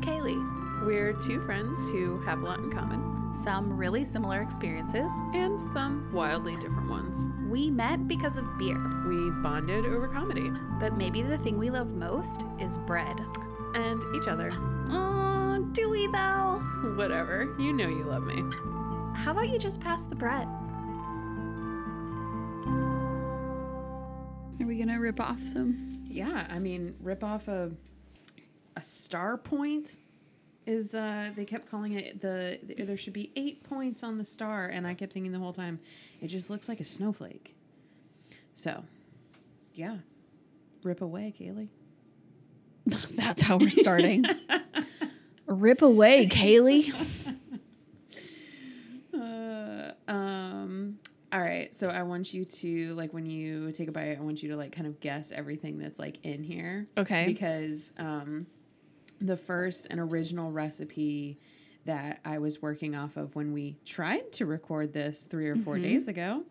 I'm Kaylee. We're two friends who have a lot in common Some really similar experiences. and some wildly different ones. We met because of beer, We bonded over comedy but maybe the thing we love most is bread. and each other. Oh, do we though? Whatever. You know you love me. How about you just pass the bread? Are we gonna rip off some? Yeah, I mean, rip off a a star point is uh they kept calling it the there should be 8 points on the star and I kept thinking the whole time it just looks like a snowflake. So, yeah. Rip away, Kaylee. That's how we're starting. rip away, Kaylee. Uh, um all right so i want you to like when you take a bite i want you to like kind of guess everything that's like in here Okay. because um the first and original recipe that i was working off of when we tried to record this three or 4 Mhm. days ago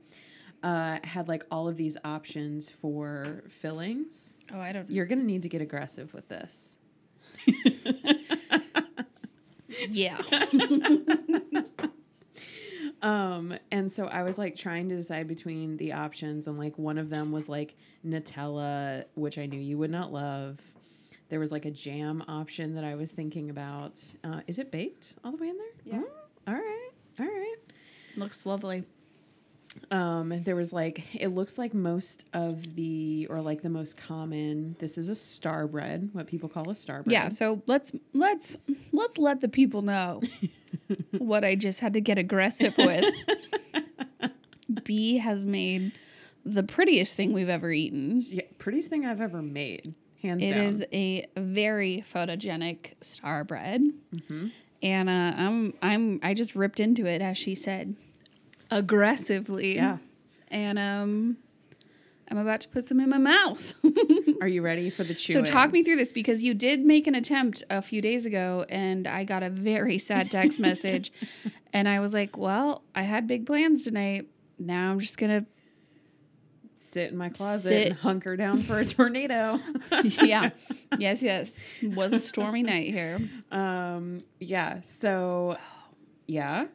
uh had like all of these options for fillings Oh, I don't. you're gonna need to get aggressive with this Yeah. Um, and so I was like trying to decide between the options, and like one of them was like Nutella, which I knew you would not love. There was like a jam option that I was thinking about. Uh, is it baked all the way in there? Yeah. Mm, all right. All right. Looks lovely. Um, there was like it looks like most of the or like the most common. This is a star bread, what people call a star bread. Yeah. So let's let's let's let the people know what I just had to get aggressive with. B has made the prettiest thing we've ever eaten. yeah, prettiest thing I've ever made, hands It down. is a very photogenic star bread. Mm-hmm. and uh, I'm I'm I just ripped into it as she said, aggressively. Yeah. and um, I'm about to put some in my mouth. Are you ready for the chew? so talk me through this because you did make an attempt a few days ago, and I got a very sad text message, and I was like, well, I had big plans tonight. Now I'm just gonna, sit in my closet Sit. and hunker down for a tornado. yeah, yes, yes. It was a stormy night here. um, yeah. So, yeah.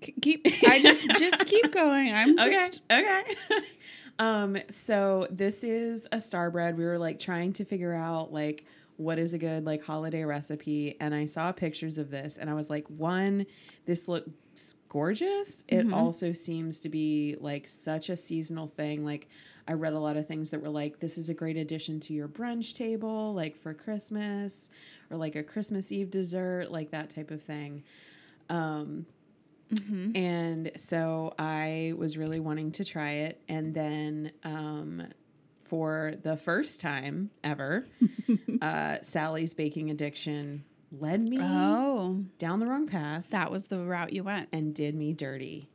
K- Keep, I just just keep going. I'm Okay. just Okay. um, so this is a star bread. We were like trying to figure out like what is a good like holiday recipe, and I saw pictures of this, and I was like, one, this looks gorgeous. It Mhm. also seems to be like such a seasonal thing. Like I read a lot of things that were like, this is a great addition to your brunch table, like for Christmas, or like a Christmas Eve dessert, like that type of thing. Um, Mhm. and so I was really wanting to try it. And then um, for the first time ever, uh, Sally's baking addiction led me Oh, down the wrong path that was the route you went. and did me dirty.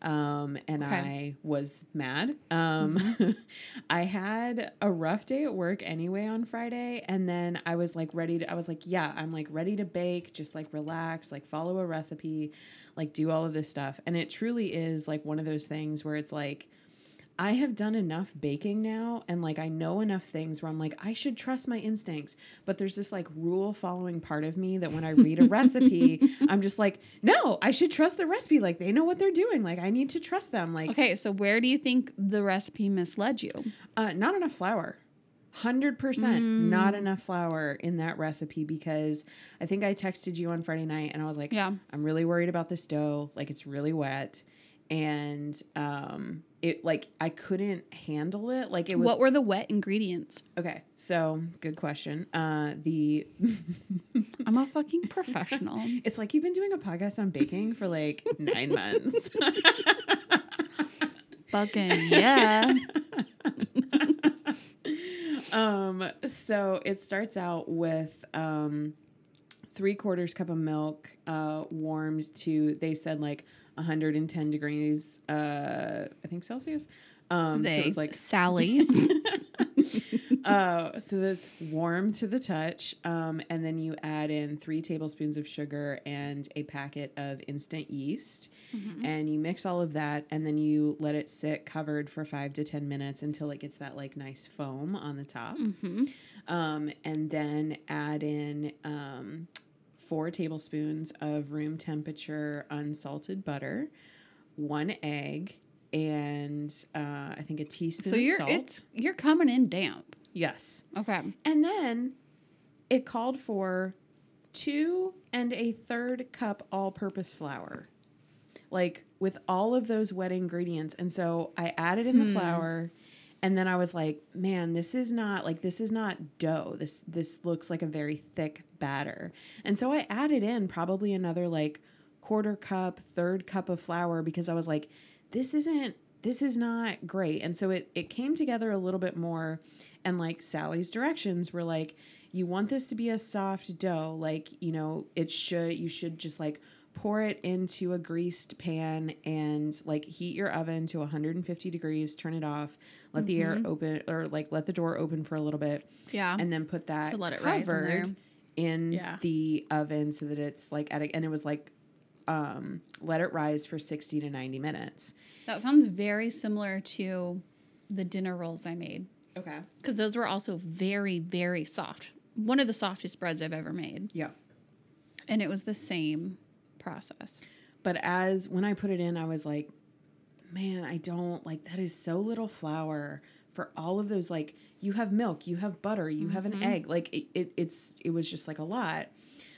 Um, and Okay. I was mad. Um, I had a rough day at work anyway on Friday. And then I was like ready to, I was like, yeah, I'm like ready to bake, just like relax, like follow a recipe, like do all of this stuff. And it truly is like one of those things where it's like, I have done enough baking now and like I know enough things where I'm like I should trust my instincts but there's this like rule following part of me that when I read a recipe I'm just like no I should trust the recipe like they know what they're doing like I need to trust them like Okay, so where do you think the recipe misled you? uh, not enough flour. Hundred percent, not enough flour in that recipe because I think I texted you on Friday night and I was like, Yeah. I'm really worried about this dough. Like it's really wet, and um, it like I couldn't handle it. Like it was what were the wet ingredients? okay. So good question. Uh, the I'm a fucking professional. it's like you've been doing a podcast on baking for like nine months. fucking yeah. um so it starts out with um three quarters cup of milk uh warmed to they said like 110 degrees uh i think celsius um so they it was like Sally. uh, so that's warm to the touch. Um, and then you add in three tablespoons of sugar and a packet of instant yeast. And you mix all of that and then you let it sit covered for five to 10 minutes until it gets that like nice foam on the top. hmm Um, and then add in um, four tablespoons of room temperature unsalted butter, one egg, and uh, I think a teaspoon So of you're salt. it's you're coming in damp. yes. Okay. And then it called for two and a third cup all purpose flour, like with all of those wet ingredients. And so I added in the Hmm. flour. And then I was like, man, this is not like this is not dough. This this looks like a very thick batter. And so I added in probably another like quarter cup, third cup of flour because I was like, this isn't this is not great. And so it it came together a little bit more and like Sally's directions were like you want this to be a soft dough like you know it should you should just like pour it into a greased pan and like heat your oven to 150 degrees turn it off let the air open or like let the door open for a little bit Yeah. and then put that To let it rise in there. in Yeah. the oven so that it's like at a, and it was like um let it rise for 60 to 90 minutes that sounds very similar to the dinner rolls I made okay because those were also very very soft. One of the softest breads I've ever made, yeah and it was the same process. But as when I put it in, I was like, man, I don't like that is so little flour for all of those. Like, you have milk, you have butter, you have an mm-hmm. egg. Like, it, it, it's, it was just like a lot.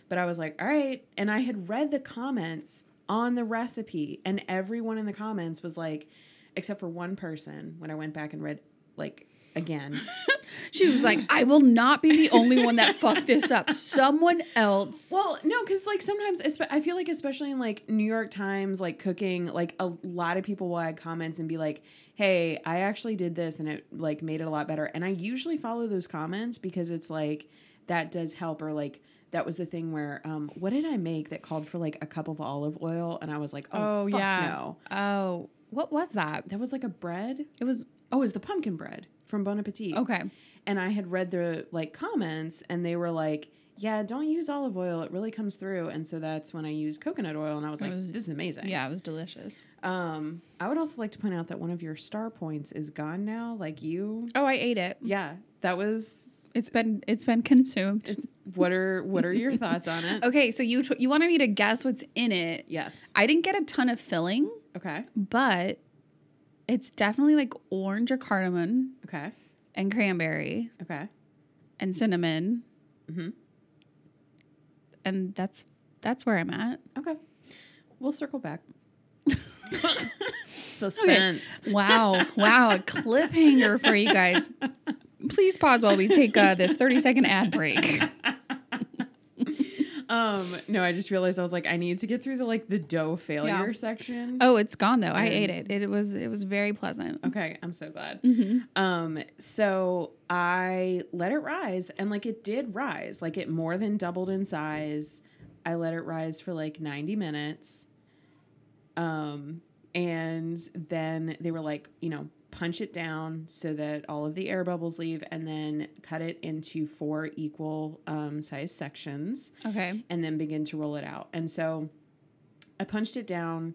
But I was like, all right. And I had read the comments on the recipe, and everyone in the comments was like, except for one person, when I went back and read, like, again, She was like, "I will not be the only one that fucked this up. Someone else." Well, no, because like sometimes I feel like especially in like New York Times, like cooking, like a lot of people will add comments and be like, "Hey, I actually did this and it like made it a lot better." And I usually follow those comments because it's like that does help. Or like that was the thing where um, what did I make that called for like a cup of olive oil, and I was like, "Oh, fuck no." Oh, what was that? That was like a bread. It was Oh, it was the pumpkin bread from Bon Appetit. okay. and I had read the like comments and they were like, yeah, don't use olive oil. It really comes through. And so that's when I used coconut oil and I was It like, was- this is amazing. Yeah, it was delicious. Um, I would also like to point out that one of your star points is gone now. Like you. Oh, I ate it. Yeah. That was It's been it's been consumed. what are what are your thoughts on it? Okay, so you t- you wanted me to guess what's in it. Yes. I didn't get a ton of filling, Okay. but it's definitely like orange or cardamom Okay. and cranberry Okay. and cinnamon. Mhm. And that's that's where I'm at. Okay. We'll circle back. Suspense. Wow. wow. A cliffhanger for you guys. Please pause while we take uh, this 30 second ad break. Um, no, I just realized I was like, I need to get through the like the dough failure Yeah. section. Oh, it's gone though. I ate it. It was it was very pleasant. Okay, I'm so glad. hmm Um, so I let it rise and like it did rise, like it more than doubled in size. I let it rise for like 90 minutes. Um, and then they were like, you know, punch it down so that all of the air bubbles leave and then cut it into four equal um, size sections Okay. and then begin to roll it out. And so I punched it down,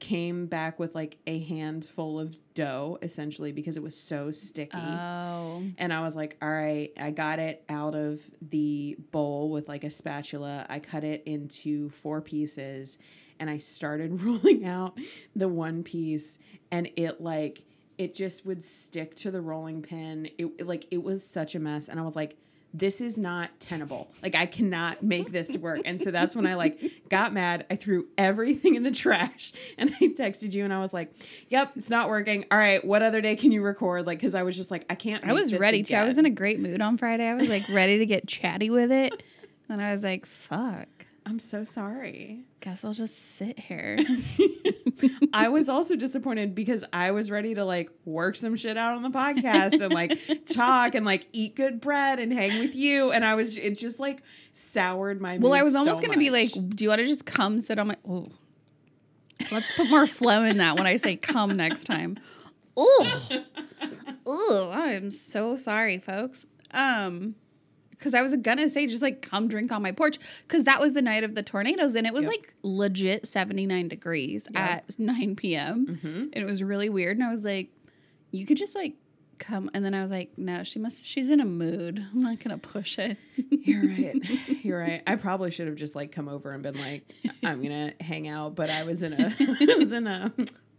came back with like a handful of dough essentially because it was so sticky. Oh. and I was like, all right, I got it out of the bowl with like a spatula. I cut it into four pieces and I started rolling out the one piece and it like it just would stick to the rolling pin. It like it was such a mess and I was like this is not tenable. Like I cannot make this work. And so that's when I like got mad. I threw everything in the trash and I texted you and I was like, "Yep, it's not working. All right, what other day can you record?" Like cuz I was just like, I can't I was ready to. I was in a great mood on Friday. I was like ready to get chatty with it. And I was like, fuck. I'm so sorry. Guess I'll just sit here. I was also disappointed because I was ready to like work some shit out on the podcast and like talk and like eat good bread and hang with you. And I was, it just like soured my well, I was almost so gonna be like, do you want to just come sit on my oh let's put more flow in that when I say come next time. Oh, oh, I'm so sorry, folks. Um, because I was gonna say just like come drink on my porch because that was the night of the tornadoes and it was Yep. like legit 79 degrees Yep. at 9 p.m. Mhm. and it was really weird and I was like, you could just like come, and then I was like, no, she must. She's in a mood. I'm not gonna push it. You're right. You're right. I probably should have just like come over and been like, I'm gonna hang out, but I was in a I was in a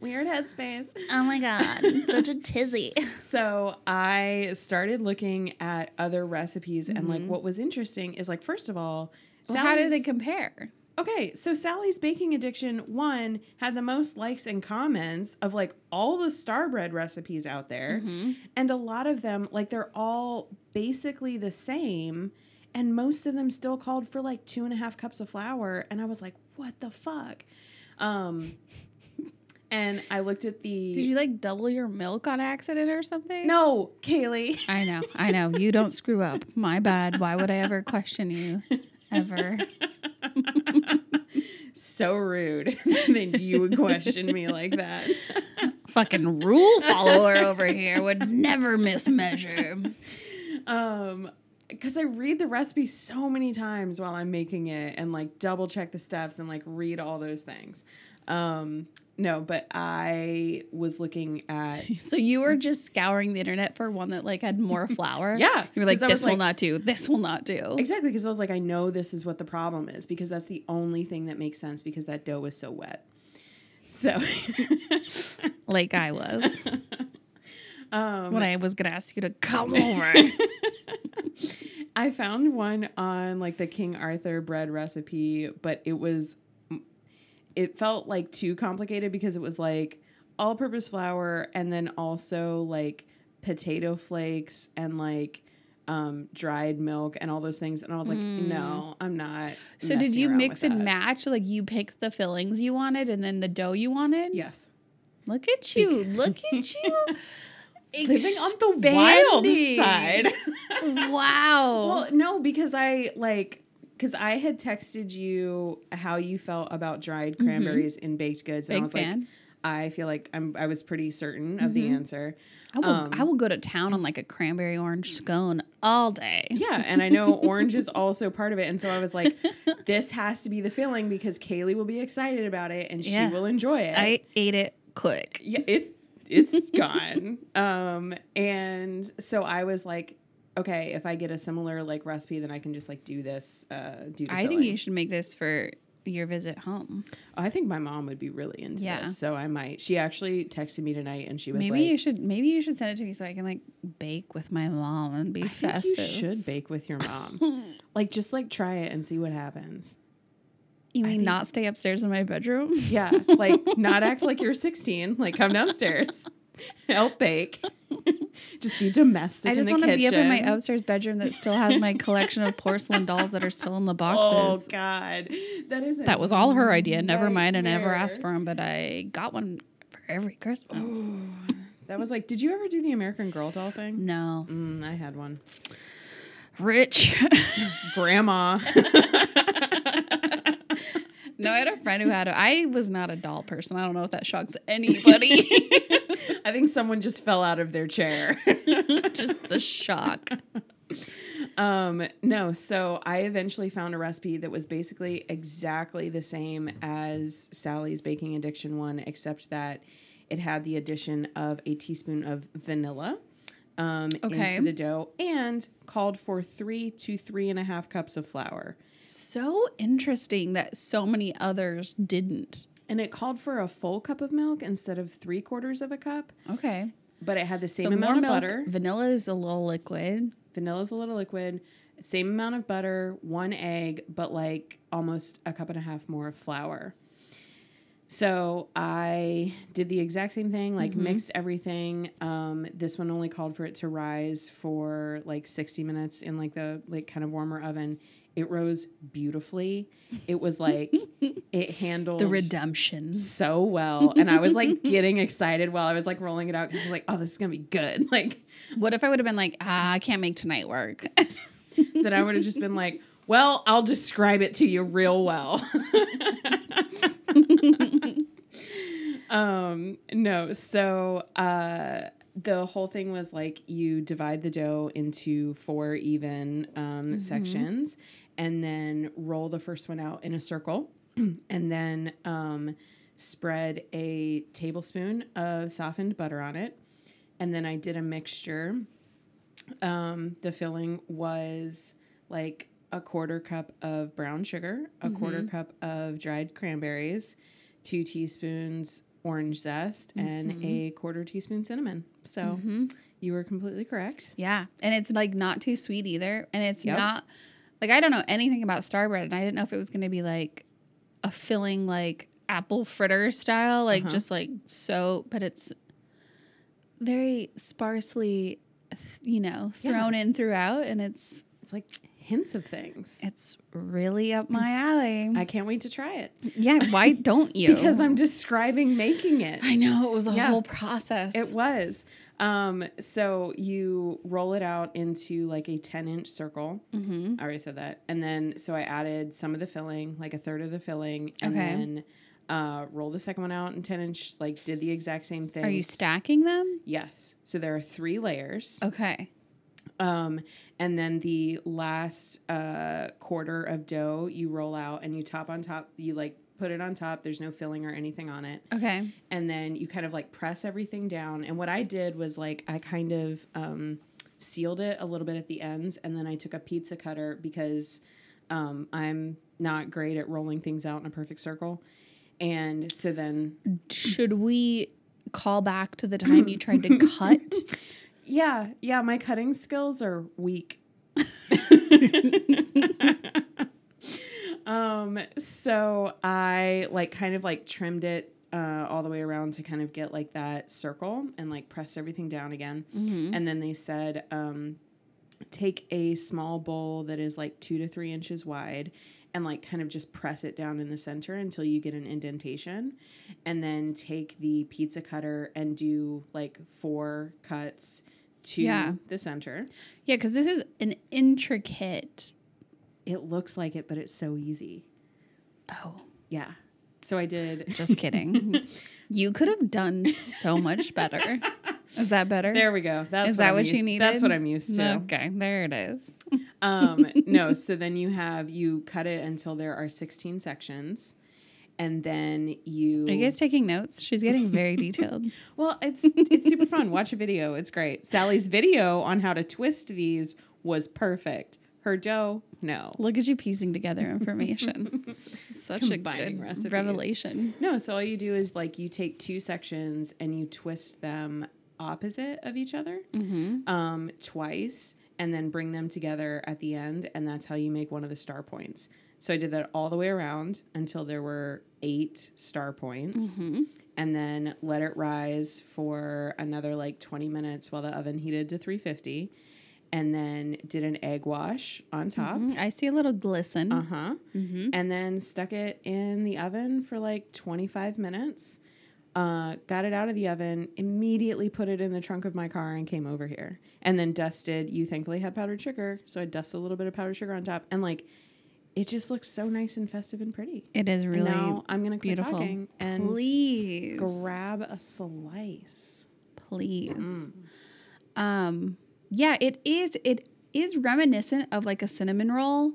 weird headspace. Oh my god, such a tizzy. So I started looking at other recipes, and like what was interesting is like first of all, Well, how do they compare? Okay, so Sally's Baking Addiction one had the most likes and comments of like all the star bread recipes out there. Mm-hmm. And a lot of them, like they're all basically the same. And most of them still called for like two and a half cups of flour. And I was like, what the fuck? Um, and I looked at the. Did you like double your milk on accident or something? no, Kaylee. I know, I know. You don't screw up. My bad. Why would I ever question you? Ever. so rude that you would question me like that. Fucking rule follower over here would never mismeasure. um because I read the recipe so many times while I'm making it and like double check the steps and like read all those things. Um no, but I was looking at So you were just scouring the internet for one that like had more flour. Yeah, You were like, this will like- not do. This will not do. exactly because I was like I know this is what the problem is because that's the only thing that makes sense because that dough is so wet. So Like I was um when I was gonna ask you to come over. I found one on like the King Arthur bread recipe, but it was it felt like too complicated because it was like all purpose flour and then also like potato flakes and like um dried milk and all those things and I was like no I'm not So did you mix and that. match? Like you picked the fillings you wanted and then the dough you wanted? yes Look at you. Look at you. living on the wild side Wow. Well, no, because I like because I had texted you how you felt about dried cranberries in baked goods, and I was fan. like, I feel like I'm I was pretty certain of the answer. I will um, I will go to town on like a cranberry orange scone all day. Yeah, and I know orange is also part of it, and so I was like, this has to be the filling because Kaylee will be excited about it and she will enjoy it. I ate it quick. yeah, it's it's gone. Um, and so I was like, okay, if I get a similar like recipe, then I can just like do this. Uh, do I think you should make this for your visit home. I think my mom would be really into Yeah. this, so I might. She actually texted me tonight, and she was Maybe like, you should maybe you should send it to me so I can like bake with my mom and be "I festive. you should bake with your mom. like, just like try it and see what happens." You mean think- not stay upstairs in my bedroom? Yeah, like not act like you're 16. Like, come downstairs, help bake, just be domestic. I just want to be up in my upstairs bedroom that still has my collection of porcelain dolls that are still in the boxes. Oh. God, that is that was all her idea. Never mind, I never asked for them, but I got one for every Christmas. That was like, did you ever do the American Girl doll thing? No, Mm, I had one. rich. Grandma. no, I had a friend who had. A, I was not a doll person. I don't know if that shocks anybody. I think someone just fell out of their chair. just the shock. um, no, so I eventually found a recipe that was basically exactly the same as Sally's baking addiction one, except that it had the addition of a teaspoon of vanilla um, Okay. into the dough and called for three to three and a half cups of flour. So interesting that so many others didn't. And it called for a full cup of milk instead of three quarters of a cup, Okay. but it had the same so amount of milk. butter. Vanilla is a little liquid. Vanilla is a little liquid, same amount of butter, one egg, but like almost a cup and a half more of flour. So I did the exact same thing, like mixed everything. Um, this one only called for it to rise for like 60 minutes in like the like kind of warmer oven. It rose beautifully. It was like it handled The redemption. so well, and I was like getting excited while I was like rolling it out because I was like, "Oh, this is gonna be good!" Like What if I would have been like, ah, I can't make tonight work? then I would have just been like, well, I'll describe it to you real well. um, no, so uh the whole thing was like you divide the dough into four even um, sections and then roll the first one out in a circle and then um, spread a tablespoon of softened butter on it and then I did a mixture. Um, the filling was like a quarter cup of brown sugar, a quarter cup of dried cranberries, two teaspoons orange zest, and a quarter teaspoon cinnamon. So you were completely correct. Yeah. And it's like not too sweet either. And it's Yep. not like I don't know anything about star bread and I didn't know if it was gonna be like a filling like apple fritter style, like Uh-huh. just like so but it's very sparsely you know, Yeah. thrown in throughout and it's It's like hints of things. it's really up my alley. I can't wait to try it yeah, why don't you? because I'm describing making it. I know it was a Yeah. whole process. It was. Um, so you roll it out into like a 10 inch circle. mm-hmm. I already said that. And then, so I added some of the filling, like a third of the filling, and Okay. then uh, roll the second one out in 10 inch, like did the exact same thing. Are you stacking them? Yes. So there are three layers. Okay. Um, and then the last uh, quarter of dough you roll out and you top on top, you like put it on top. There's no filling or anything on it. Okay. And then you kind of like press everything down. And what I did was like, I kind of um, sealed it a little bit at the ends. And then I took a pizza cutter because um, I'm not great at rolling things out in a perfect circle. And so then, Should we call back to the time you tried to cut? yeah, yeah, my cutting skills are weak. um, so I like kind of like trimmed it uh, all the way around to kind of get like that circle and like press everything down again. Mm-hmm. And then they said, um, take a small bowl that is like two to three inches wide and like kind of just press it down in the center until you get an indentation. And then take the pizza cutter and do like four cuts to Yeah. the center. Yeah, because this is an intricate. It looks like it, but it's so easy. Oh, Yeah. So I did. just kidding. you could have done so much better. Is that better? There we go. That's Is that I'm what u- you needed? That's what I'm used to. Okay, there it is. um no so then you have you cut it until there are 16 sections and then you Are you guys taking notes? She's getting very detailed. well it's it's super fun watch a video it's great sally's video on how to twist these was perfect her dough no Look at you piecing together information. Such a Combining good recipes. revelation. no so all you do is like you take two sections and you twist them opposite of each other Mm-hmm. um twice and then bring them together at the end and that's how you make one of the star points so i did that all the way around until there were eight star points Mm-hmm. and then let it rise for another like 20 minutes while the oven heated to 350 and then did an egg wash on top Mhm. I see a little glisten. uh-huh mm-hmm. and then stuck it in the oven for like 25 minutes uh, got it out of the oven immediately put it in the trunk of my car and came over here and then dusted you thankfully had powdered sugar so i dusted a little bit of powdered sugar on top and like it just looks so nice and festive and pretty It is And really now i'm gonna quit beautiful. talking and please, grab a slice please. Mm. Um, yeah, it is. It is reminiscent of like a cinnamon roll.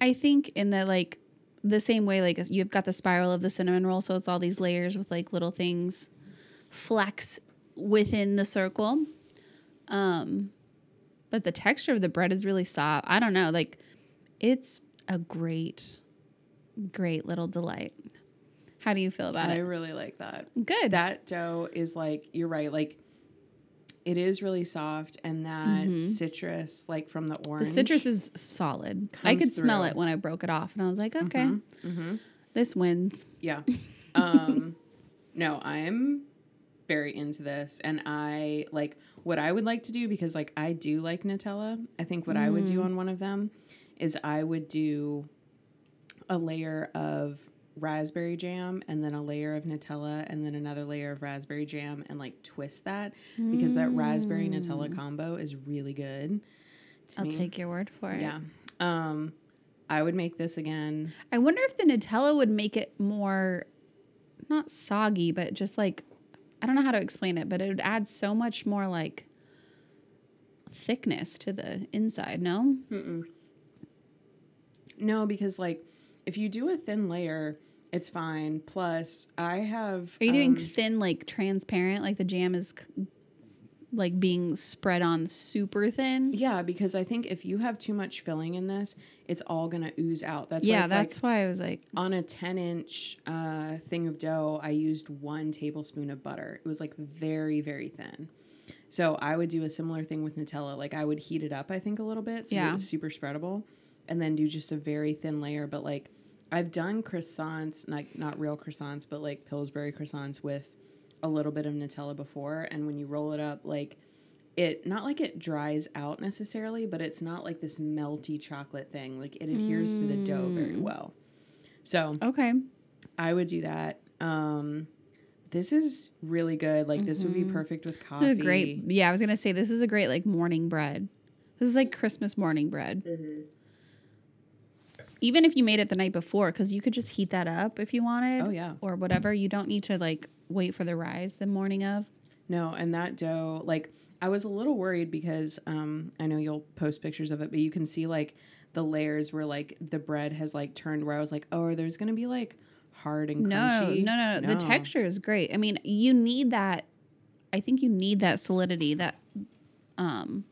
I think in the like the same way like you've got the spiral of the cinnamon roll, so it's all these layers with like little things flex within the circle. Um, but the texture of the bread is really soft. I don't know, like it's a great, great little delight. How do you feel about i it? I really like that Good. that dough is like you're right like it is really soft and that Mhm. citrus like from the orange. the citrus is solid. I could smell it when I broke it off, and I was like, okay, hmm this wins. Yeah. Um no, I'm very into this and I like what I would like to do because like I do like Nutella. I think what I would do on one of them is I would do a layer of raspberry jam and then a layer of Nutella and then another layer of raspberry jam and like twist that because that raspberry Nutella combo is really good. I'll me. take your word for it. Yeah. Um I would make this again. I wonder if the Nutella would make it more, not soggy, but just like, I don't know how to explain it, but it would add so much more like thickness to the inside. No, Mm-mm. No, because like if you do a thin layer, it's fine. Plus, I have. are you doing um, thin, like transparent, like the jam is like being spread on super thin. Yeah, because I think if you have too much filling in this, it's all gonna ooze out. That's why yeah, it's that's like why I was like, on a 10 inch uh, thing of dough, I used one tablespoon of butter. It was like very, very thin. So I would do a similar thing with Nutella. Like I would heat it up, I think, a little bit so Yeah. it was super spreadable, and then do just a very thin layer. But like I've done croissants, like not real croissants, but like Pillsbury croissants with a little bit of Nutella before, and when you roll it up, like it not like it dries out necessarily, but it's not like this melty chocolate thing. Like it adheres to the dough very Mm. well. So okay, I would do that. Um, this is really good. Like this would be Mhm. perfect with this coffee. is a great. Yeah, I was gonna say this is a great like morning bread. This is like Christmas morning bread. Mhm. Even if you made it the night before, because you could just heat that up if you wanted. Oh yeah. or whatever. You don't need to like wait for the rise the morning of. No, and that dough, like I was a little worried because um, I know you'll post pictures of it, but you can see like the layers where like the bread has like turned. Where I was like, oh, are there's gonna be like hard and No, crunchy? no, no, no. The texture is great. I mean, you need that. I think you need that solidity, that um,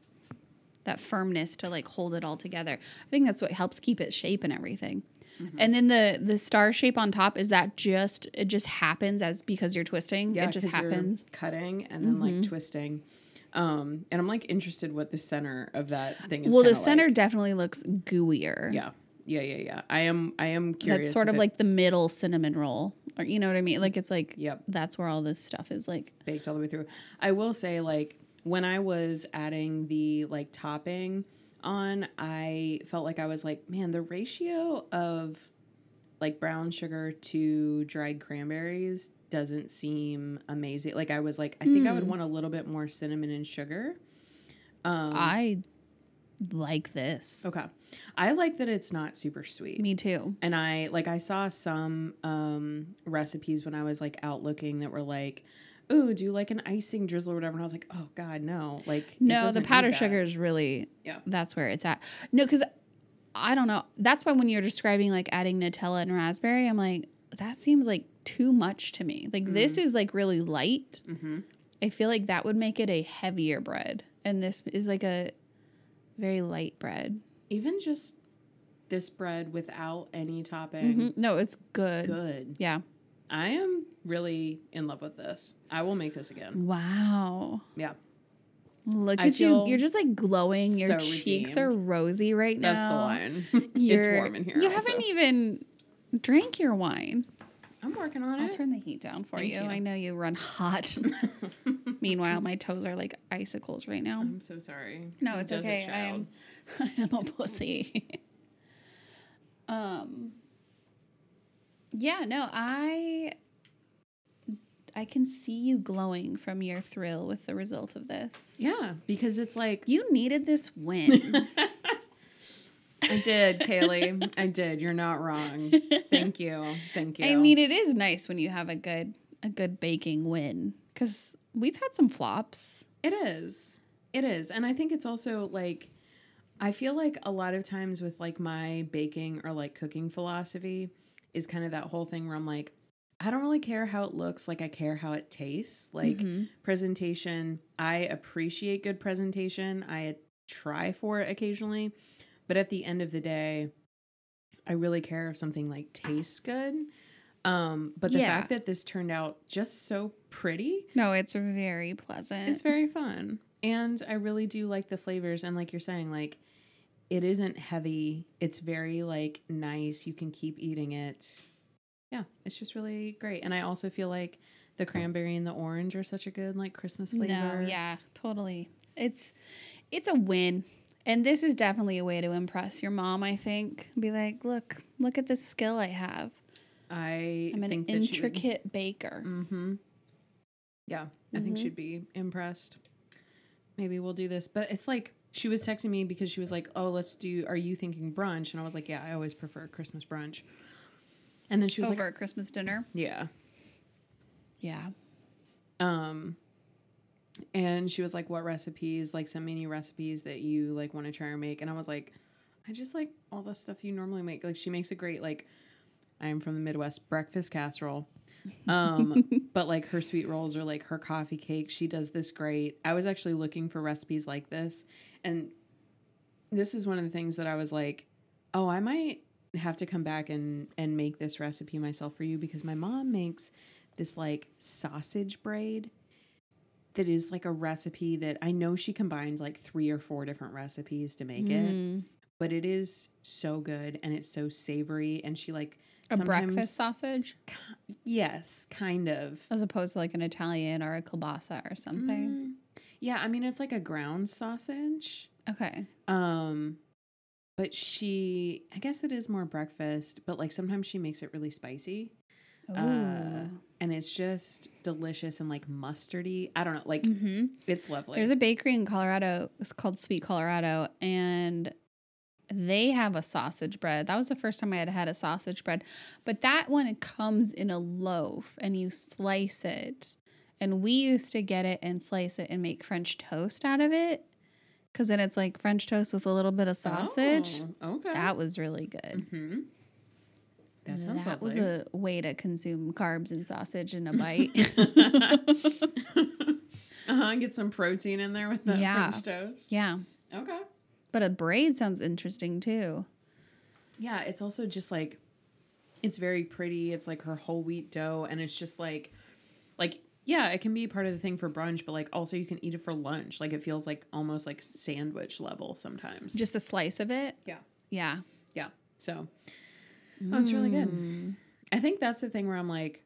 that firmness to like hold it all together. I think that's what helps keep it shape and everything. Mm-hmm. And then the the star shape on top is that just it just happens as because you're twisting. Yeah, it just happens. cutting and then like Mhm. twisting. Um, and I'm like interested what the center of that thing is. Well, the center like. definitely looks gooier. Yeah, yeah, yeah, yeah. I am. I am curious. That's sort of it- like the middle cinnamon roll, or you know what I mean? Like it's like Yep. that's where all this stuff is. Like baked all the way through. I will say, like, when I was adding the like topping on, I felt like I was like, man, the ratio of like brown sugar to dried cranberries doesn't seem amazing. Like I was like, I think I would Mm. want a little bit more cinnamon and sugar. Um, I like this. okay, I like that it's not super sweet. Me too. and I like I saw some um recipes when I was like out looking that were like, "Ooh, do you like an icing drizzle or whatever." And I was like, "Oh God, no!" Like No, the powdered sugar is really Yeah. That's where it's at. No, because I don't know. That's why when you're describing like adding Nutella and raspberry, I'm like that seems like too much to me. Like this is like really light. Mhm. I feel like that would make it a heavier bread, and this is like a very light bread. Even just this bread without any topping, Mhm. No, it's good. good. Yeah. I am really in love with this. I will make this again. Wow. Yeah, Look I at you. You're just like glowing. Your so cheeks are rosy right now. that's the line. it's warm in here. You also. haven't even drank your wine. I'm working on it. I'll turn the heat down for you. you. I know you run hot. Meanwhile, my toes are like icicles right now. I'm so sorry. No, it's Desert okay. I am I am a pussy. um Yeah, no, I I can see you glowing from your thrill with the result of this. Yeah, because it's like You needed this win. I did, Kaylee. I did. You're not wrong. Thank you. Thank you. I mean, it is nice when you have a good a good baking win cuz we've had some flops. it is. It is. And I think it's also like I feel like a lot of times with like my baking or like cooking philosophy is kind of that whole thing where I'm like I don't really care how it looks, like I care how it tastes. Like Mhm. presentation, I appreciate good presentation. I try for it occasionally, but at the end of the day, I really care if something like tastes good. Um, but the Yeah. fact that this turned out just so pretty No, it's very pleasant. It's very fun. And I really do like the flavors and like you're saying like it isn't heavy. It's very like nice. You can keep eating it. Yeah, it's just really great. And I also feel like the cranberry and the orange are such a good like Christmas flavor. No, yeah, totally. It's it's a win. And this is definitely a way to impress your mom, I think. Be like, look, look at this skill I have. I I'm an think she would- intricate baker. Mm-hmm. Yeah, I think Mhm. she'd be impressed. Maybe we'll do this. But it's like she was texting me because she was like, "Oh, let's do. Are you thinking brunch?" And I was like, "Yeah, I always prefer Christmas brunch." And then she was Over like, Christmas dinner. "Yeah." Yeah. Um, and she was like, "What recipes? Like, send me any recipes that you like want to try or make." And I was like, "I just like all the stuff you normally make." Like, she makes a great like, I am from the Midwest breakfast casserole. Um, but like her sweet rolls or like her coffee cake, she does this great. I was actually looking for recipes like this, and this is one of the things that I was like, oh, I might have to come back and and make this recipe myself for you because my mom makes this like sausage braid that is like a recipe that I know she combines like three or four different recipes to make it, Mm. but it is so good and it's so savory and she like A breakfast sausage Yes, kind of. as opposed to like an Italian or a kielbasa or something. Mm, yeah, I mean it's like a ground sausage. Okay. Um but she I guess it is more breakfast, but like sometimes she makes it really spicy. Uh, and it's just delicious and like mustardy. I don't know, like mm-hmm. it's lovely. There's a bakery in Colorado. It's called Sweet Colorado, and they have a sausage bread. That was the first time I had had a sausage bread, but that one it comes in a loaf, and you slice it. And we used to get it and slice it and make French toast out of it, because then it's like French toast with a little bit of sausage. Oh, okay. That was really good. hmm That sounds that was a way to consume carbs and sausage in a bite. uh-huh, get some protein in there with that Yeah. French toast. yeah, Okay. but a braid sounds interesting too. Yeah, it's also just like it's very pretty. It's like her whole wheat dough and it's just like like yeah, it can be part of the thing for brunch, but like also you can eat it for lunch. Like it feels like almost like sandwich level sometimes. Just a slice of it. Yeah. Yeah. yeah. So oh, it's really good. Mm. I think that's the thing where I'm like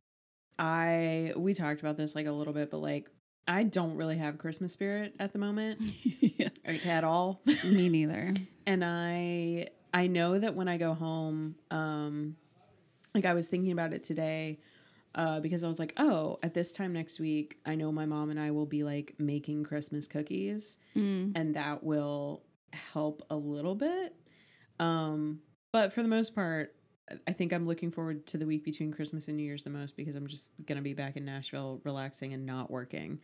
I we talked about this like a little bit, but like I don't really have Christmas spirit at the moment, yeah. like at all. Me neither. and i i know that when i go home um like i was thinking about it today uh because i was like oh at this time next week i know my mom and i will be like making christmas cookies Mm. and that will help a little bit um but for the most part I think I'm looking forward to the week between Christmas and New Year's the most because I'm just gonna be back in Nashville, relaxing and not working,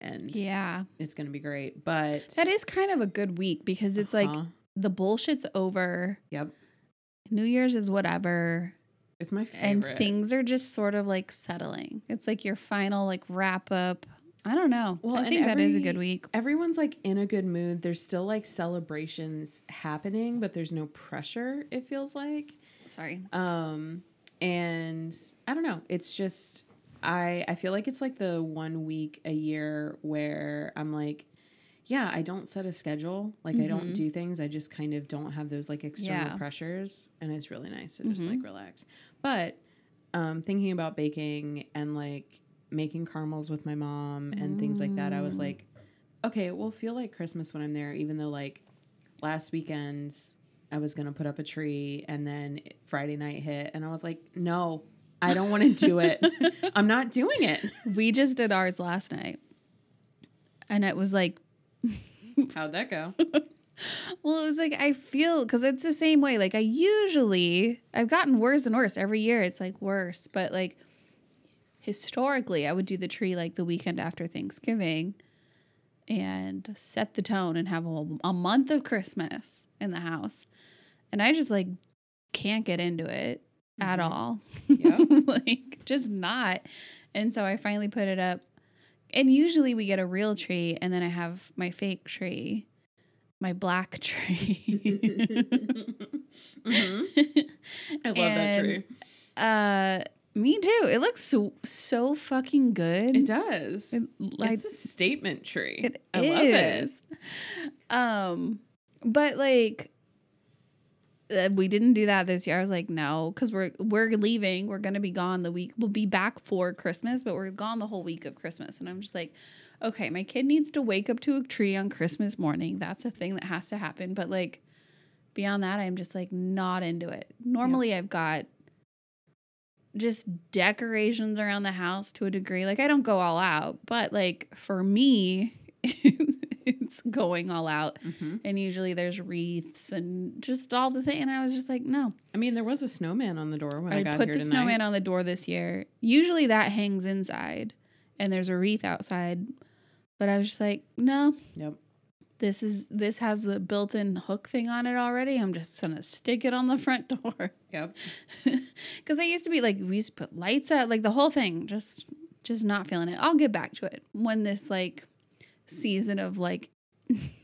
and Yeah. it's gonna be great. But That is kind of a good week because it's like Uh-huh. the bullshit's over. yep, New Year's is whatever. It's my favorite. And things are just sort of like settling. It's like your final like wrap up. I don't know. Well, I think that is a good week. everyone's like in a good mood. There's still like celebrations happening, but there's no pressure, it feels like. Sorry. Um and I don't know, it's just I I feel like it's like the one week a year where I'm like yeah, I don't set a schedule. Like I don't Mhm. do things. I just kind of don't have those like external Yeah. pressures and it's really nice to just Mhm. like relax. But um thinking about baking and like making caramels with my mom and things like that, I was Mm. like okay, it will feel like Christmas when I'm there even though like last weekend I was going to put up a tree and then Friday night hit and I was like, "No, I don't want to do it. I'm not doing it." We just did ours last night. And it was like How'd that go? Well, it was like I feel because it's the same way. Like I usually, I've gotten worse and worse every year. It's like worse, but like historically, I would do the tree like the weekend after Thanksgiving, and set the tone and have a, a month of Christmas in the house, and I just like can't get into it at Mhm. all. Yep. like just not. And so I finally put it up. And usually we get a real tree, and then I have my fake tree, my black tree. Mhm. I love that tree. uh, me too. It looks so so fucking good. It does. It, like, it's a statement tree. it I love it. is. Um, but like, uh, we didn't do that this year. I was like, no, because we're we're leaving. We're gonna be gone the week. We'll be back for Christmas, but we're gone the whole week of Christmas. And I'm just like, okay, my kid needs to wake up to a tree on Christmas morning. That's a thing that has to happen. But like, beyond that, I'm just like not into it. Normally, I've got just decorations around the house to a degree. Like I don't go all out, but like for me, it's going all out. Mhm. And usually there's wreaths and just all the thing. And I was just like, no. I mean, there was a snowman on the door when I, I, got put here the tonight. snowman on the door this year. Usually that hangs inside, and there's a wreath outside. But I was just like, no, Yep. this is this has the built-in hook thing on it already. I'm just gonna stick it on the front door. Yep. Because I used to be like, we used to put lights out, like the whole thing. Just, just not feeling it. I'll get back to it when this like season of like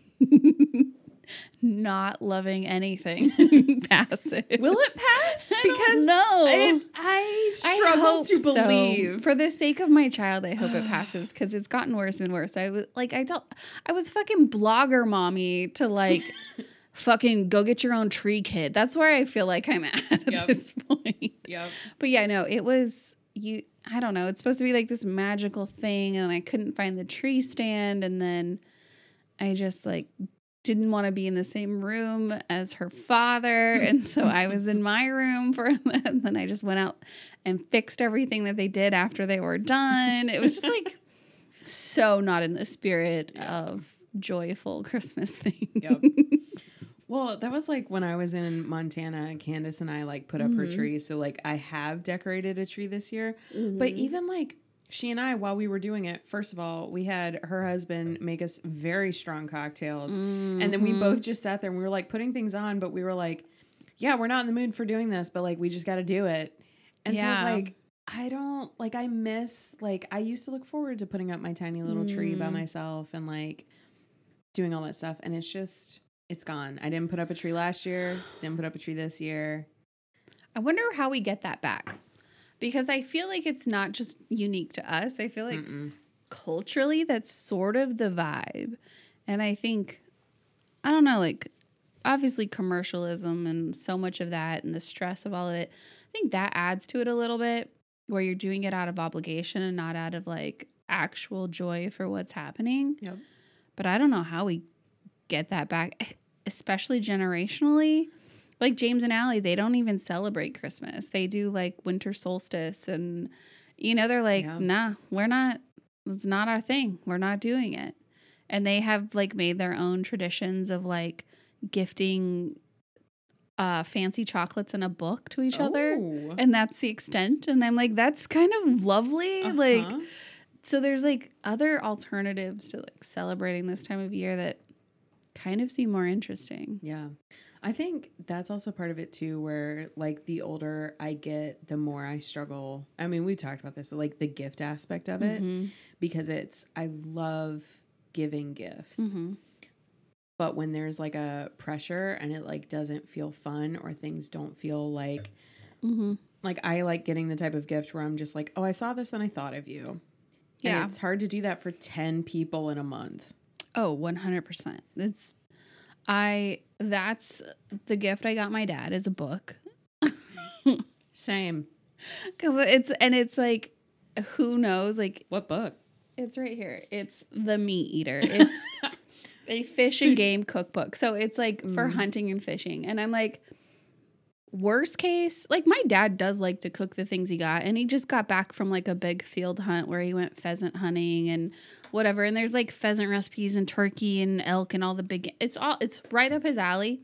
not loving anything passes. Will it pass? Because no. I, I I struggle hope to so. believe. For the sake of my child, I hope it passes because it's gotten worse and worse. I was like, I don't, I was fucking blogger mommy to like fucking go get your own tree kid. That's where I feel like I'm at at Yep. this point. Yep. But yeah, no, it was you. I don't know. It's supposed to be like this magical thing, and I couldn't find the tree stand, and then I just like didn't want to be in the same room as her father, and so I was in my room for. And then I just went out and fixed everything that they did after they were done. It was just like so not in the spirit of joyful Christmas thing. Yep. Well, that was like when I was in Montana, Candace and I like put up her Mhm. tree. So like I have decorated a tree this year. But Mm-hmm. even like she and I, while we were doing it, first of all, we had her husband make us very strong cocktails. And then we Mhm. both just sat there and we were like putting things on, but we were like, yeah, we're not in the mood for doing this, but like we just got to do it. And so Yeah. it's like, I don't like, I miss, like, I used to look forward to putting up my tiny little tree by Mm. myself and like doing all that stuff. And it's just, it's gone. I didn't put up a tree last year, didn't put up a tree this year. I wonder how we get that back. Because I feel like it's not just unique to us. I feel like Mm-mm. culturally that's sort of the vibe. And I think I don't know, like obviously commercialism and so much of that and the stress of all of it. I think that adds to it a little bit where you're doing it out of obligation and not out of like actual joy for what's happening. Yep. But I don't know how we get that back, especially generationally. Like James and Allie, they don't even celebrate Christmas. They do like winter solstice and you know, they're like, Yeah. nah, we're not it's not our thing. We're not doing it. And they have like made their own traditions of like gifting uh fancy chocolates and a book to each other. Oh. And that's the extent. And I'm like, that's kind of lovely. Like Uh-huh. so there's like other alternatives to like celebrating this time of year that kind of seem more interesting. Yeah. I think that's also part of it too, where like the older I get, the more I struggle. I mean, we talked about this, but like the gift aspect of it, Mhm. because it's, I love giving gifts. Mhm. But when there's like a pressure and it like doesn't feel fun or things don't feel like, Mhm. like I like getting the type of gift where I'm just like, oh, I saw this and I thought of you. Yeah. And it's hard to do that for 10 people in a month. Oh, 100%. It's I that's the gift I got my dad is a book. Same. Cuz it's and it's like who knows like What book? it's right here. It's The Meat Eater. It's a fish and game cookbook. So it's like for Mm. hunting and fishing. And I'm like, worst case, like my dad does like to cook the things he got. And he just got back from like a big field hunt where he went pheasant hunting and whatever. And there's like pheasant recipes and turkey and elk and all the big, it's all, it's right up his alley.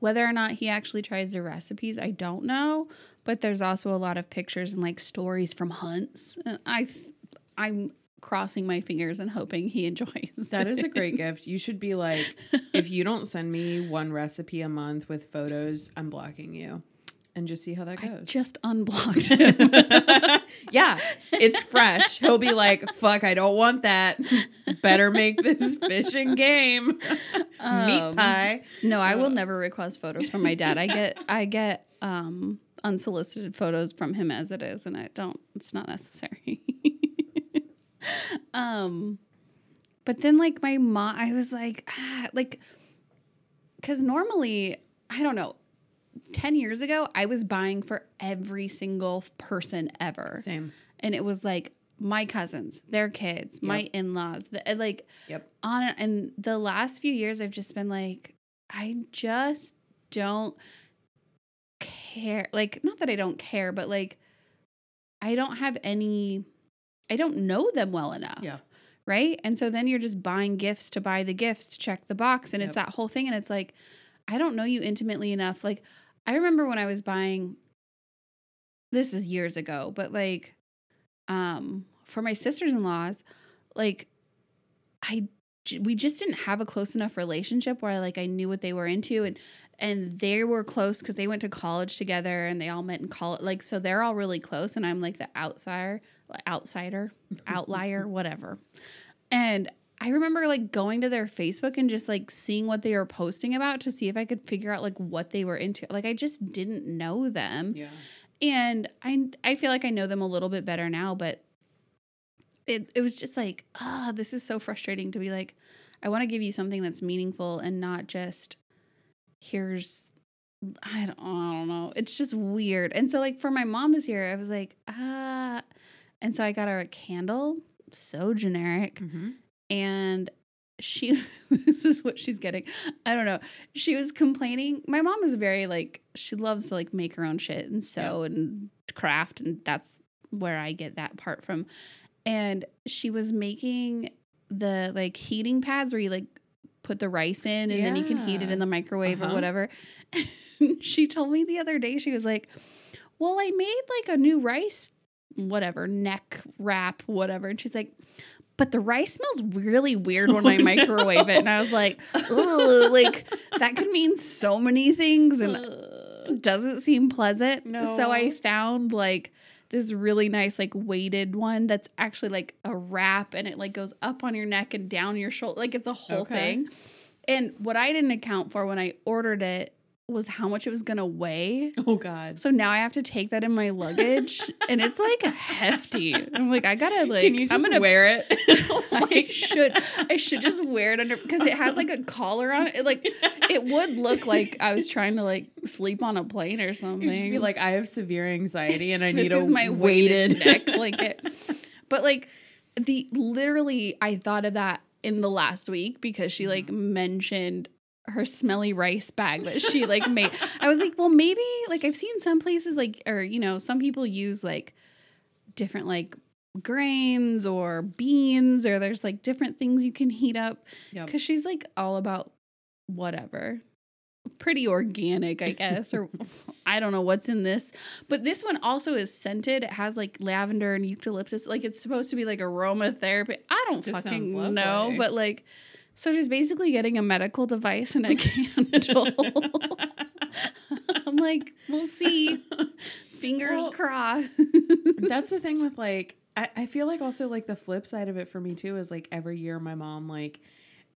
Whether or not he actually tries the recipes, I don't know. But there's also a lot of pictures and like stories from hunts. I, I'm crossing my fingers and hoping he enjoys. That is a great gift. You should be like, if you don't send me one recipe a month with photos, I'm blocking you. And just see how that I goes. just unblocked him. yeah, it's fresh. He'll be like, fuck, I don't want that. Better make this fishing game Um, meat pie. No, I will never request photos from my dad. I get I get um unsolicited photos from him as it is, and I don't. It's not necessary. Um, but then like my mom, I was like, ah, like, because normally I don't know. 10 years ago, I was buying for every single person ever. Same. And it was like my cousins, their kids, my in laws, like Yep. on. And the last few years, I've just been like, I just don't care. Like, not that I don't care, but like, I don't have any, I don't know them well enough. Yeah. Right. And so then you're just buying gifts to buy the gifts to check the box. And it's that whole thing. And it's like, I don't know you intimately enough. Like, I remember when I was buying, this is years ago, but like, um, for my sisters in laws, like, I we just didn't have a close enough relationship where I like I knew what they were into and and they were close because they went to college together and they all met in college like so they're all really close and I'm like the outsider outsider outlier whatever. And I remember like going to their Facebook and just like seeing what they were posting about to see if I could figure out like what they were into. Like I just didn't know them. Yeah. and I I feel like I know them a little bit better now, but it it was just like, ah, this is so frustrating to be like, I want to give you something that's meaningful and not just here's I don't, I don't know. It's just weird. And so like for my mom was here, I was like, ah. And so I got her a candle, so generic. Mm-hmm. and she this is what she's getting. I don't know. She was complaining. My mom is very like she loves to like make her own shit and sew and craft and that's where i get that part from. And she was making the like heating pads where you like put the rice in and then you can heat it in the microwave or Uh-huh. whatever she told me the other day she was like well i made like a new rice whatever neck wrap whatever and she's like but the rice smells really weird when Oh, I microwave it. And I was like, Ugh, like that could mean so many things and doesn't seem pleasant. So I found like this really nice like weighted one that's actually like a wrap and it like goes up on your neck and down your shoulder. Like it's a whole Okay. thing. And what I didn't account for when I ordered it was how much it was gonna weigh. Oh God. So now I have to take that in my luggage and it's like hefty. I'm like, I gotta like Can you just I'm gonna wear it? Oh I should I should just wear it under because it has like a collar on it. It, Like it would look like I was trying to like sleep on a plane or something. You be like, I have severe anxiety and I this need a is my weighted neck blanket. But like the literally I thought of that in the last week because she like mm-hmm. mentioned her smelly rice bag that she like made. I was like, well, maybe like I've seen some places like or you know, some people use like different like grains or beans or there's like different things you can heat up Yep. because she's like all about whatever. Pretty organic i guess or i don't know what's in this. But this one also is scented. It has like lavender and eucalyptus. Like it's supposed to be like aromatherapy. I don't This fucking know but like so she's basically getting a medical device and a candle i'm like we'll see fingers Well, crossed That's the thing with like I, I feel like also like the flip side of it for me too is like every year my mom like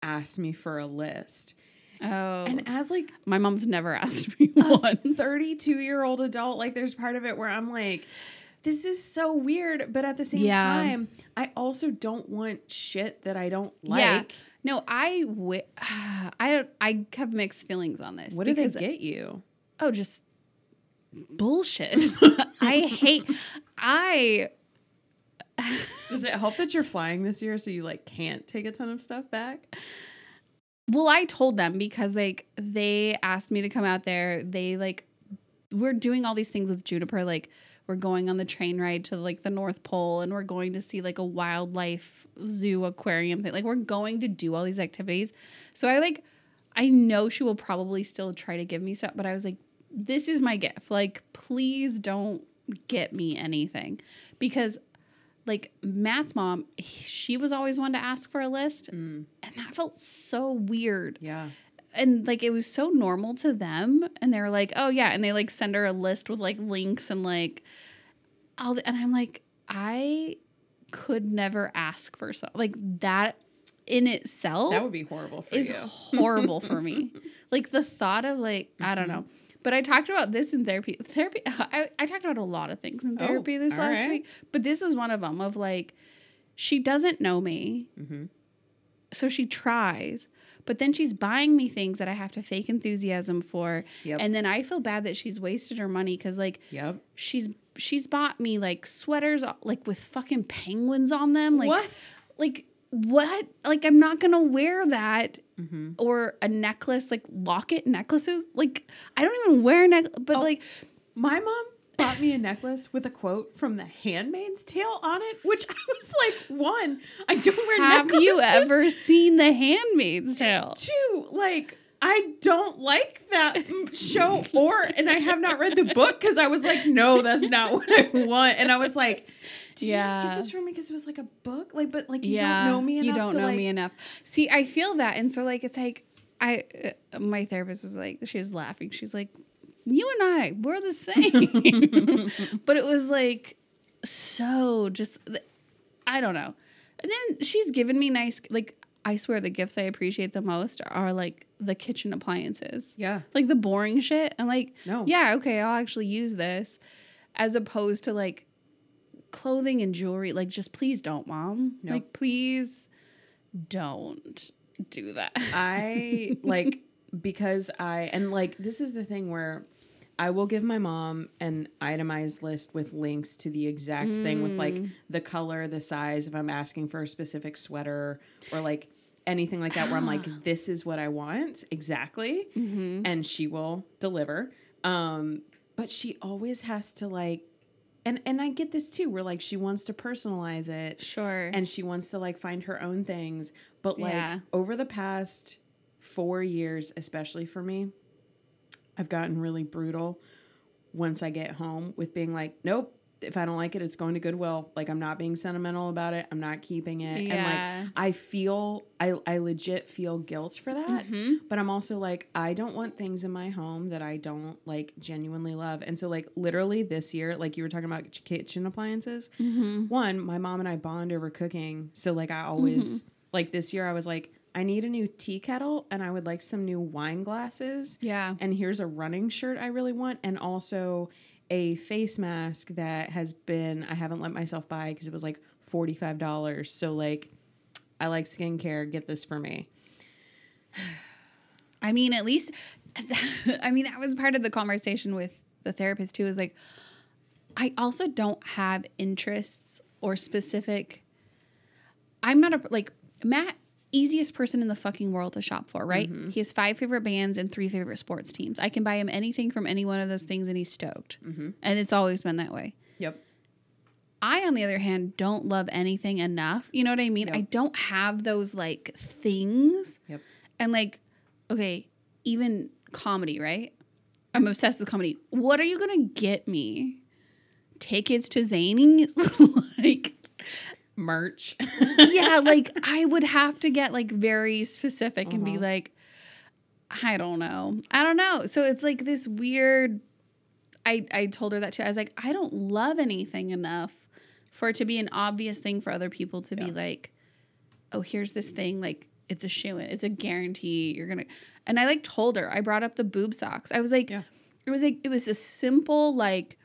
asks me for a list. oh And as like my mom's never asked me once 32 year old adult, like there's part of it where I'm like, this is so weird. But at the same Yeah. time, I also don't want shit that I don't like. Yeah. No, I I don't I have mixed feelings on this. What do they get you? Oh, just bullshit. I hate I Does it help that you're flying this year so you like can't take a ton of stuff back? well, I told them because like they asked me to come out there. They like we're doing all these things with Juniper like we're going on the train ride to like the North Pole and we're going to see like a wildlife zoo aquarium thing. Like we're going to do all these activities. So I like I know she will probably still try to give me stuff, but I was like this is my gift. Like please don't get me anything because like Matt's mom, she was always one to ask for a list Mm, and that felt so weird yeah. And like it was so normal to them and they were like oh yeah and they like send her a list with like links and like all the, and i'm like i could never ask for so like that in itself That would be horrible for is you. horrible for me like the thought of like i don't know but i talked about this in therapy therapy i, I talked about a lot of things in Oh, therapy this last right. week but this was one of them of like she doesn't know me hmm so she tries but then she's buying me things that i have to fake enthusiasm for Yep. and then i feel bad that she's wasted her money because like yep. she's she's bought me like sweaters uh, like with fucking penguins on them like what? like what like i'm not gonna wear that Mm-hmm. or a necklace like locket necklaces like i don't even wear neck but Oh, like My mom bought me a necklace with a quote from The Handmaid's Tale on it, which I was like, one, I don't wear necklaces. have you ever seen the handmaid's tale Two, like, I don't like that show or and I have not read the book because I was like, no, that's not what I want. And I was like, did you just get this from me because it was like a book? Like, but like you yeah, don't know me enough. you don't know like, me enough. See, I feel that, and so like it's like I, uh, my therapist was like, she was laughing. She's like, you and I, we're the same, but it was like so just, I don't know. And then she's given me nice, like I swear, the gifts I appreciate the most are like the kitchen appliances. Yeah. like the boring shit. I'm like, No. yeah, okay, I'll actually use this, as opposed to like clothing and jewelry. Like, just please don't, mom. Like, please don't do that. I like because I and like this is the thing where I will give my mom an itemized list with links to the exact thing with like Mm. the color, the size, if I'm asking for a specific sweater or like anything like that where I'm like this is what I want exactly mm-hmm. and she will deliver. Um but she always has to like and and I get this too where like she wants to personalize it Sure. and she wants to like find her own things. But like Yeah. over the past four years, especially for me, I've gotten really brutal once I get home with being like, nope, if I don't like it, it's going to Goodwill. Like I'm not being sentimental about it. I'm not keeping it. Yeah. And like I feel I I legit feel guilt for that. Mhm. But I'm also like, I don't want things in my home that I don't like genuinely love. And so like literally this year, like you were talking about kitchen appliances, Mhm. one, my mom and I bond over cooking. So like I always Mm-hmm. like this year I was like, I need a new tea kettle and I would like some new wine glasses. Yeah. And here's a running shirt I really want and also a face mask that has been I haven't let myself buy because it was like $45. So like I like skincare, get this for me. I mean, at least, I mean, that was part of the conversation with the therapist too. Is like, I also don't have interests or specific. I'm not a like Matt, easiest person in the fucking world to shop for, right? He has five favorite bands and three favorite sports teams. I can buy him anything from any one of those things, and he's stoked. Mhm. And it's always been that way. Yep. I, on the other hand, don't love anything enough. You know what I mean? Yep. I don't have those like things. Yep. And like, okay, even comedy, right? I'm obsessed with comedy. What are you gonna get me? Tickets to Zanies? like, Merch. yeah, like I would have to get like very specific and be Uh-huh. like, I don't know. I don't know. So it's like this weird I I told her that too. I was like, I don't love anything enough for it to be an obvious thing for other people to be like, oh, here's this thing, like it's a shoe in, it's a guarantee you're gonna and I like told her, I brought up the boob socks. I was like, Yeah. it was like it was a simple, like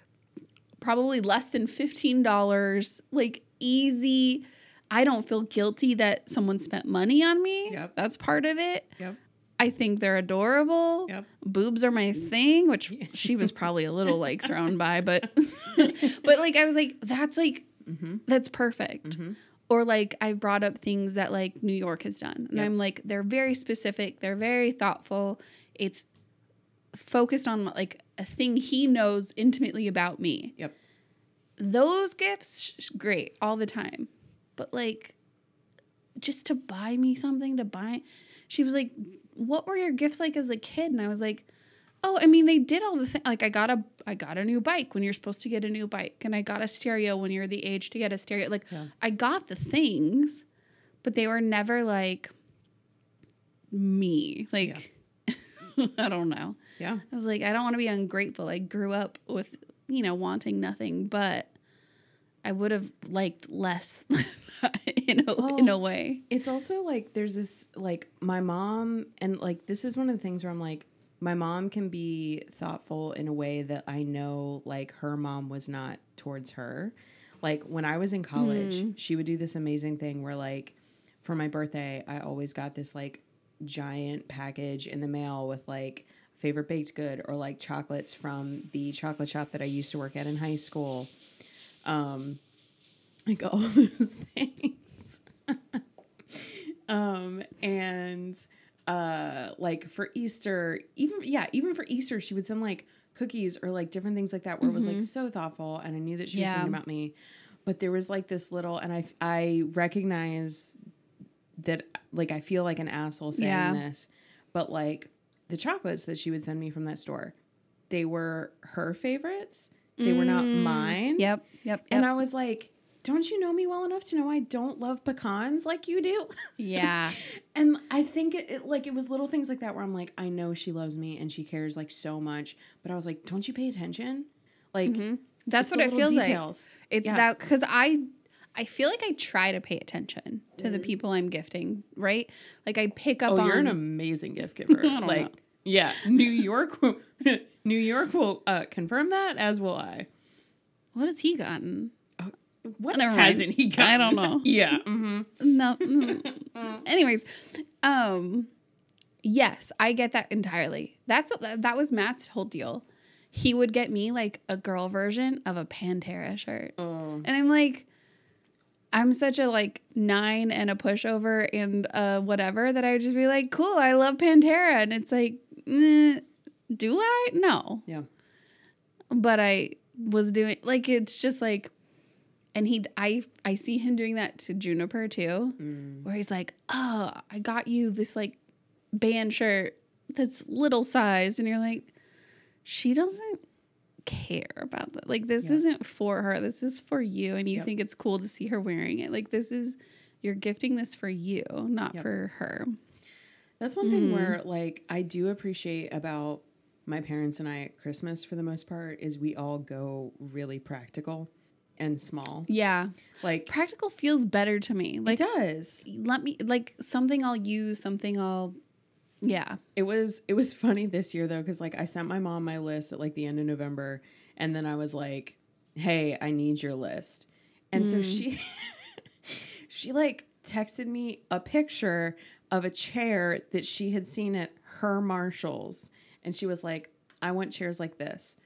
probably less than fifteen dollars, like easy. I don't feel guilty that someone spent money on me. Yep. That's part of it. Yep. I think they're adorable. Yep. Boobs are my thing, which she was probably a little like thrown by, but but like I was like, that's like Mm-hmm. that's perfect. Mhm. Or like I've brought up things that like New York has done. And Yep. I'm like, they're very specific, they're very thoughtful. It's focused on like a thing he knows intimately about me. Yep. Those gifts, sh- great all the time. But like just to buy me something to buy she was like, What were your gifts like as a kid? And I was like, Oh, I mean, they did all the things. Like, I got a, I got a new bike when you're supposed to get a new bike, and I got a stereo when you're the age to get a stereo. Like, Yeah. I got the things, but they were never like me. Like, I don't know. Yeah. I was like, I don't want to be ungrateful. I grew up with, you know, wanting nothing, but I would have liked less in a, in a way. It's also like there's this like my mom and like this is one of the things where I'm like my mom can be thoughtful in a way that I know like her mom was not towards her. Like when I was in college, mm-hmm. she would do this amazing thing where like for my birthday, I always got this like giant package in the mail with like favorite baked good or like chocolates from the chocolate shop that I used to work at in high school. Um like all those things. um and uh like for Easter, even yeah, even for Easter she would send like cookies or like different things like that where it was like so thoughtful and I knew that she was Yeah. thinking about me. But there was like this little and I I recognize that like I feel like an asshole saying Yeah. this, but like the chocolates that she would send me from that store, they were her favorites. They were not Mm, mine. Yep. Yep. And yep. I was like, don't you know me well enough to know I don't love pecans like you do? yeah. And I think it, it like it was little things like that where I'm like, I know she loves me and she cares like so much, but I was like, don't you pay attention? Like Mhm. That's what it feels details. like. It's Yeah. that because I, I feel like I try to pay attention to the Mhm. people I'm gifting. Right. Like I pick up Oh, on. you're an amazing gift giver. I don't like, know. Yeah, New York, will- New York will uh, confirm that, as will I. what has he gotten? What Never hasn't he got? I don't know. yeah. hmm No. mm. Anyways, um, yes, I get that entirely. That's what that, that was Matt's whole deal. He would get me like a girl version of a Pantera shirt, Oh, and I'm like, I'm such a like nine and a pushover and uh whatever that I would just be like, cool, I love Pantera, and it's like, "Mm, do I? No. Yeah. But I was doing like it's just like, and he I I see him doing that to Juniper too mm. where he's like, "Oh, I got you this like band shirt that's little sized," and you're like, "She doesn't care about that. Like this Yeah. isn't for her. This is for you, and you Yep. think it's cool to see her wearing it. Like this is you're gifting this for you, not Yep. for her." That's one thing Mhm. where like I do appreciate about my parents and I at Christmas for the most part is we all go really practical and small. Yeah, Like practical feels better to me. Like it does. let me like something I'll use, something I'll. Yeah. It was it was funny this year though cuz like I sent my mom my list at like the end of November and then I was like, "Hey, I need your list." And so Mm. she she like texted me a picture of a chair that she had seen at her Marshalls and she was like, "I want chairs like this."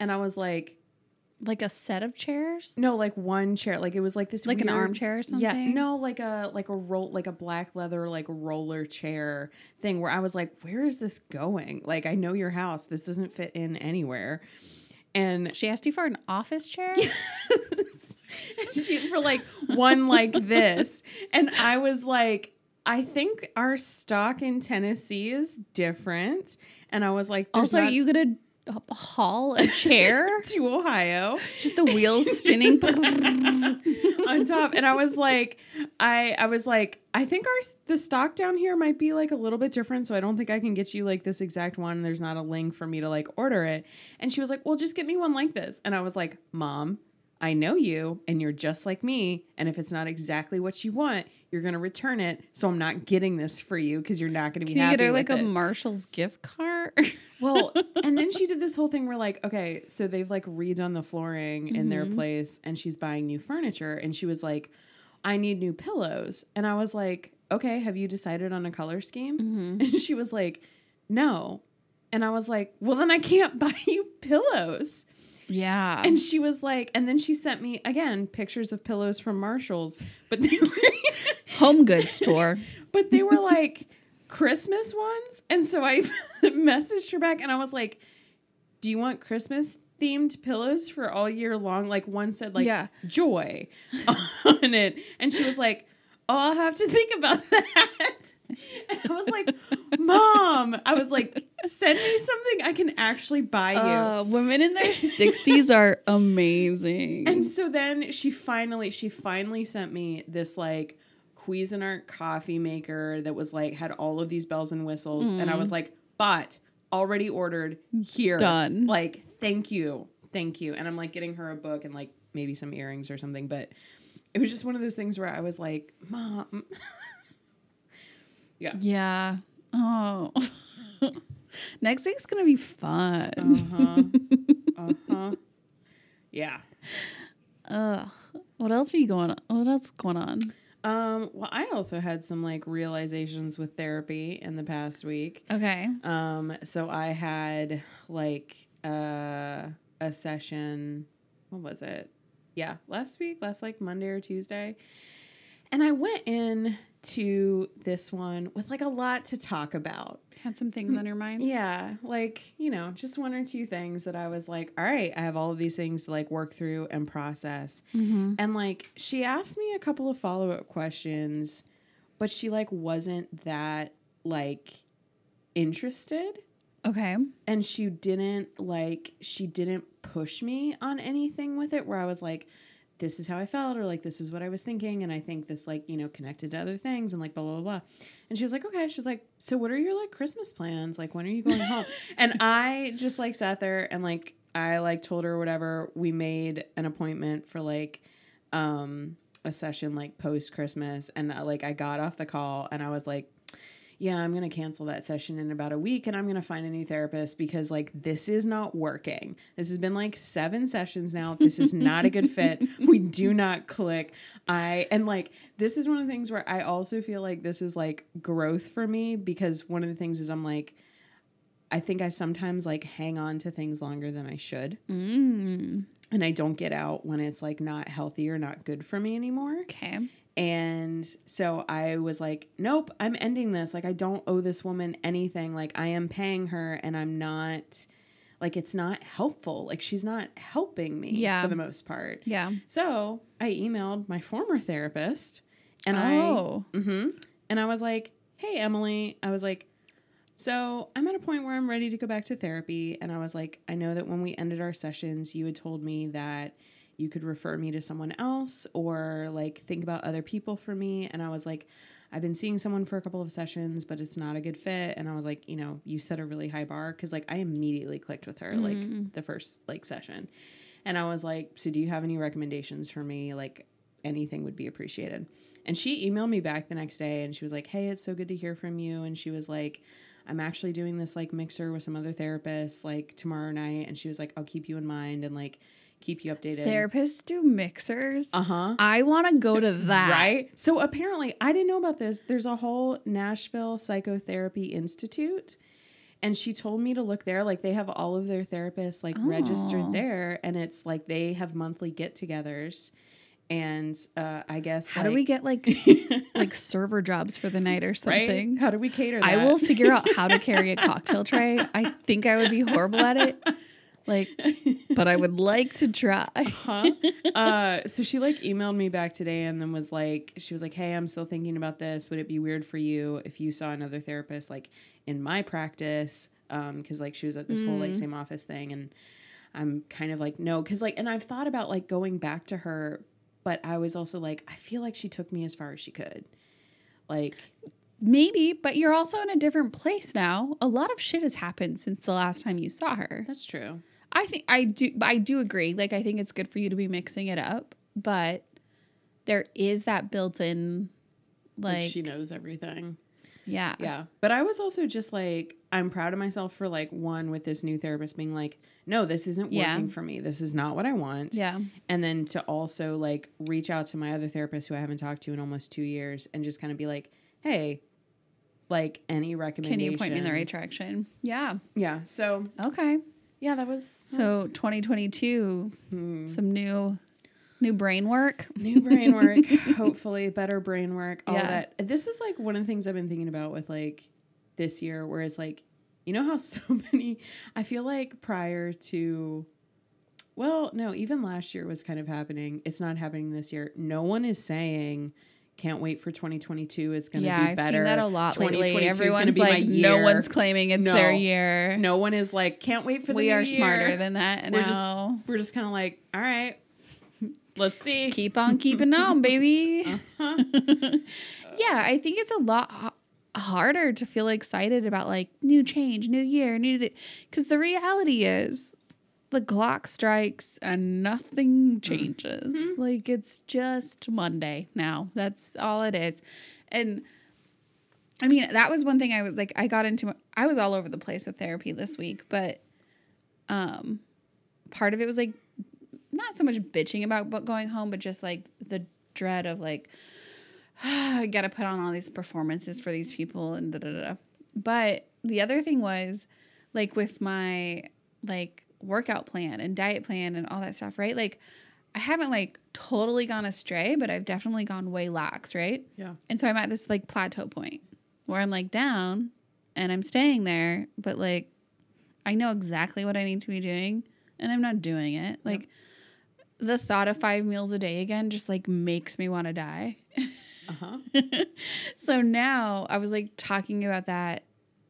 And I was like, Like a set of chairs, No, like one chair. Like it was like this like an armchair or something. Yeah, no, like a like a roll like a black leather like roller chair thing where I was like, where is this going? Like I know your house. This doesn't fit in anywhere. And She asked you for an office chair. Yes. she for like one like this. And I was like, I think our stock in Tennessee is different. And I was like, Also, are you gonna haul a chair? to Ohio. Just the wheels spinning. on top and i was like i i was like i think our the stock down here might be like a little bit different so i don't think i can get you like this exact one there's not a link for me to like order it and she was like well just get me one like this and i was like mom i know you and you're just like me and if it's not exactly what you want you're going to return it so i'm not getting this for you because you're not going to be Can you happy get her like a. Marshall's gift card? Well, and then she did this whole thing where like, okay, so they've like redone the flooring in their Mhm. place and she's buying new furniture and she was like, I need new pillows. And I was like, okay, have you decided on a color scheme? mm-hmm. And she was like, no. And I was like, well, then I can't buy you pillows. Yeah. And she was like, and then she sent me again pictures of pillows from Marshalls, but they were, Home goods store. but they were like Christmas ones. And so I messaged her back and I was like, Do you want Christmas themed pillows for all year long? Like one said like Yeah. joy on it. And she was like, Oh, I'll have to think about that. And I was like, Mom, I was like, send me something I can actually buy you. Uh, women in their 60s are amazing. And so then she finally she finally sent me this like Cuisinart coffee maker that was like had all of these bells and whistles and I was like bought already ordered here Done. like thank you thank you and I'm like getting her a book and like maybe some earrings or something but it was just one of those things where I was like mom yeah. yeah. Oh. Next week's to be fun. uh-huh uh-huh yeah Ugh. What else are you going on? What else is going on? um well I also had some like realizations with therapy in the past week Okay. Um, so I had like uh, a session. What was it? Yeah, last week, last like Monday or Tuesday, and I went in to this one with like a lot to talk about. Had some things on your mind? Yeah, like you know, just one or two things that I was like, all right, I have all of these things to like work through and process. Mm-hmm. And like she asked me a couple of follow-up questions, but she like wasn't that like interested. Okay. and she didn't like she didn't push me on anything with it where I was like this is how I felt or like this is what I was thinking and I think this like you know connected to other things and like blah blah blah and she was like okay. She's like so what are your like Christmas plans? Like when are you going home? And I just like sat there and like I like told her whatever. We made an appointment for like um a session like post Christmas and uh, like I got off the call and I was like yeah, I'm going to cancel that session in about a week and I'm going to find a new therapist because like this is not working. This has been like 7 sessions now. This is not a good fit. We do not click. I and like this is one of the things where I also feel like this is like growth for me because one of the things is I'm like I think I sometimes like hang on to things longer than I should Mm. and I don't get out when it's like not healthy or not good for me anymore. Okay. And so I was like, nope, I'm ending this. Like, I don't owe this woman anything. Like, I am paying her and I'm not, like, it's not helpful. Like, she's not helping me Yeah. for the most part. Yeah. So I emailed my former therapist and oh. I, hmm and I was like, hey, Emily, I was like, so I'm at a point where I'm ready to go back to therapy. And I was like, I know that when we ended our sessions, you had told me that you could refer me to someone else or like think about other people for me. And I was like, I've been seeing someone for a couple of sessions, but it's not a good fit. And I was like, you know, you set a really high bar because like I immediately clicked with her like mm-hmm. the first like session. And I was like, so do you have any recommendations for me? Like anything would be appreciated. And she emailed me back the next day and she was like, hey, it's so good to hear from you. And she was like, I'm actually doing this like mixer with some other therapists like tomorrow night. And she was like, I'll keep you in mind and like keep you updated. Therapists do mixers. Uh huh. I want to go to that. Right. So apparently, I didn't know about this. There's a whole Nashville Psychotherapy Institute. And she told me to look there. Like they have all of their therapists like Oh. registered there. And it's like they have monthly get togethers. And uh, I guess How do we get like like server jobs for the night or right? something? How do we cater that? I will figure out how to carry a cocktail tray. I think I would be horrible at it. Like, but I would like to try. uh-huh. Uh, so she like emailed me back today and then was like, she was like, hey, I'm still thinking about this. Would it be weird for you if you saw another therapist like in my practice? Um, because like she was at this whole like Mm. same office thing, and I'm kind of like, no, because like, and I've thought about like going back to her, but I was also like, I feel like she took me as far as she could. Like, Maybe, but you're also in a different place now. A lot of shit has happened since the last time you saw her. that's true. I think I do I do agree. Like I think it's good for you to be mixing it up, but there is that built-in Like, like, she knows everything. yeah. Yeah. But I was also just like, I'm proud of myself for like one with this new therapist being like, no, this isn't Yeah. working for me. This is not what I want. Yeah. And then to also like reach out to my other therapist who I haven't talked to in almost two years and just kind of be like, hey, like any recommendations? Can you point me in the right direction? Yeah. Yeah. So Okay. Yeah, that was that So was- 2022, hmm. some new new brain work. new brain work, hopefully better brain work, all Yeah. that. This is like one of the things I've been thinking about with like this year, whereas like, you know how so many, I feel like prior to, well, no, even last year was kind of happening. It's not happening this year. No one is saying, can't wait for 2022. It's going to Yeah, be I've better. seen that a lot lately. 2022 is gonna Everyone's like, no one's claiming it's No. their year. No one is like, can't wait for the we are year." smarter than that We're now. just, we're just kind of like, all right, let's see. Keep on keeping on, baby. Uh-huh. yeah, I think it's a lot harder to feel excited about like new change, new year, new because the reality is the clock strikes and nothing changes. Like it's just Monday now. That's all it is. And I mean, that was one thing I was like I got into I was all over the place with therapy this week, but um part of it was like not so much bitching about going home, but just like the dread of like I gotta put on all these performances for these people and da da da. But the other thing was like with my like workout plan and diet plan and all that stuff, right? Like I haven't like totally gone astray, but I've definitely gone way lax, right? Yeah. And so I'm at this like plateau point where I'm like down and I'm staying there, but like I know exactly what I need to be doing and I'm not doing it. Like the thought of five meals a day again just like makes me want to die. Uh huh. so now I was like talking about that